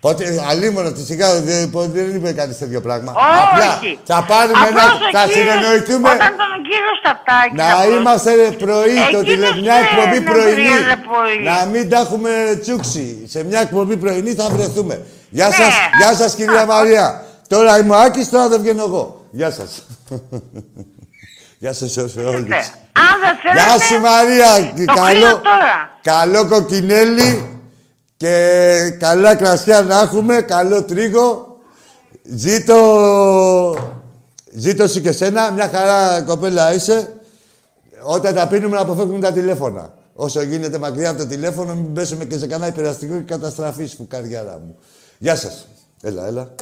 Πότε, αλίμονο, τη σιγά δεν, δεν είπε κανείς τέτοιο πράγμα. Όχι. Απλά θα πάρουμε ένα, Απλώς ο θα κύριος- συνεννοηθούμε Όταν τον ο κύριος Στατάκης... να απλώς- είμαστε ρε, πρωί, το Εκείνος τηλε, μια δεν εκπομπή είναι πρωινή. βρίζε πολύ. Να μην τα έχουμε τσούξει. Σε μια εκπομπή πρωινή θα βρεθούμε. Γεια Ναι. σας, γεια σας κυρία Μαρία. Τώρα είμαι ο Άκης, τώρα δεν βγαίνω εγώ. Γεια σας. [laughs] Γεια σας σε όλους. Αν δεν θέλετε... Γεια σου Μαρία. Το κλείνω τώρα. καλό κοκκινέλι και καλά κρασιά να έχουμε, καλό τρίγο. Ζήτω, ζήτω σου και σένα, μια χαρά κοπέλα είσαι. Όταν τα πίνουμε να αποφεύγουμε τα τηλέφωνα. Όσο γίνεται μακριά από το τηλέφωνο, μην πέσουμε και σε κανένα υπεραστικό και καταστραφή φουκαριάρα μου. Γεια σας. Έλα, έλα.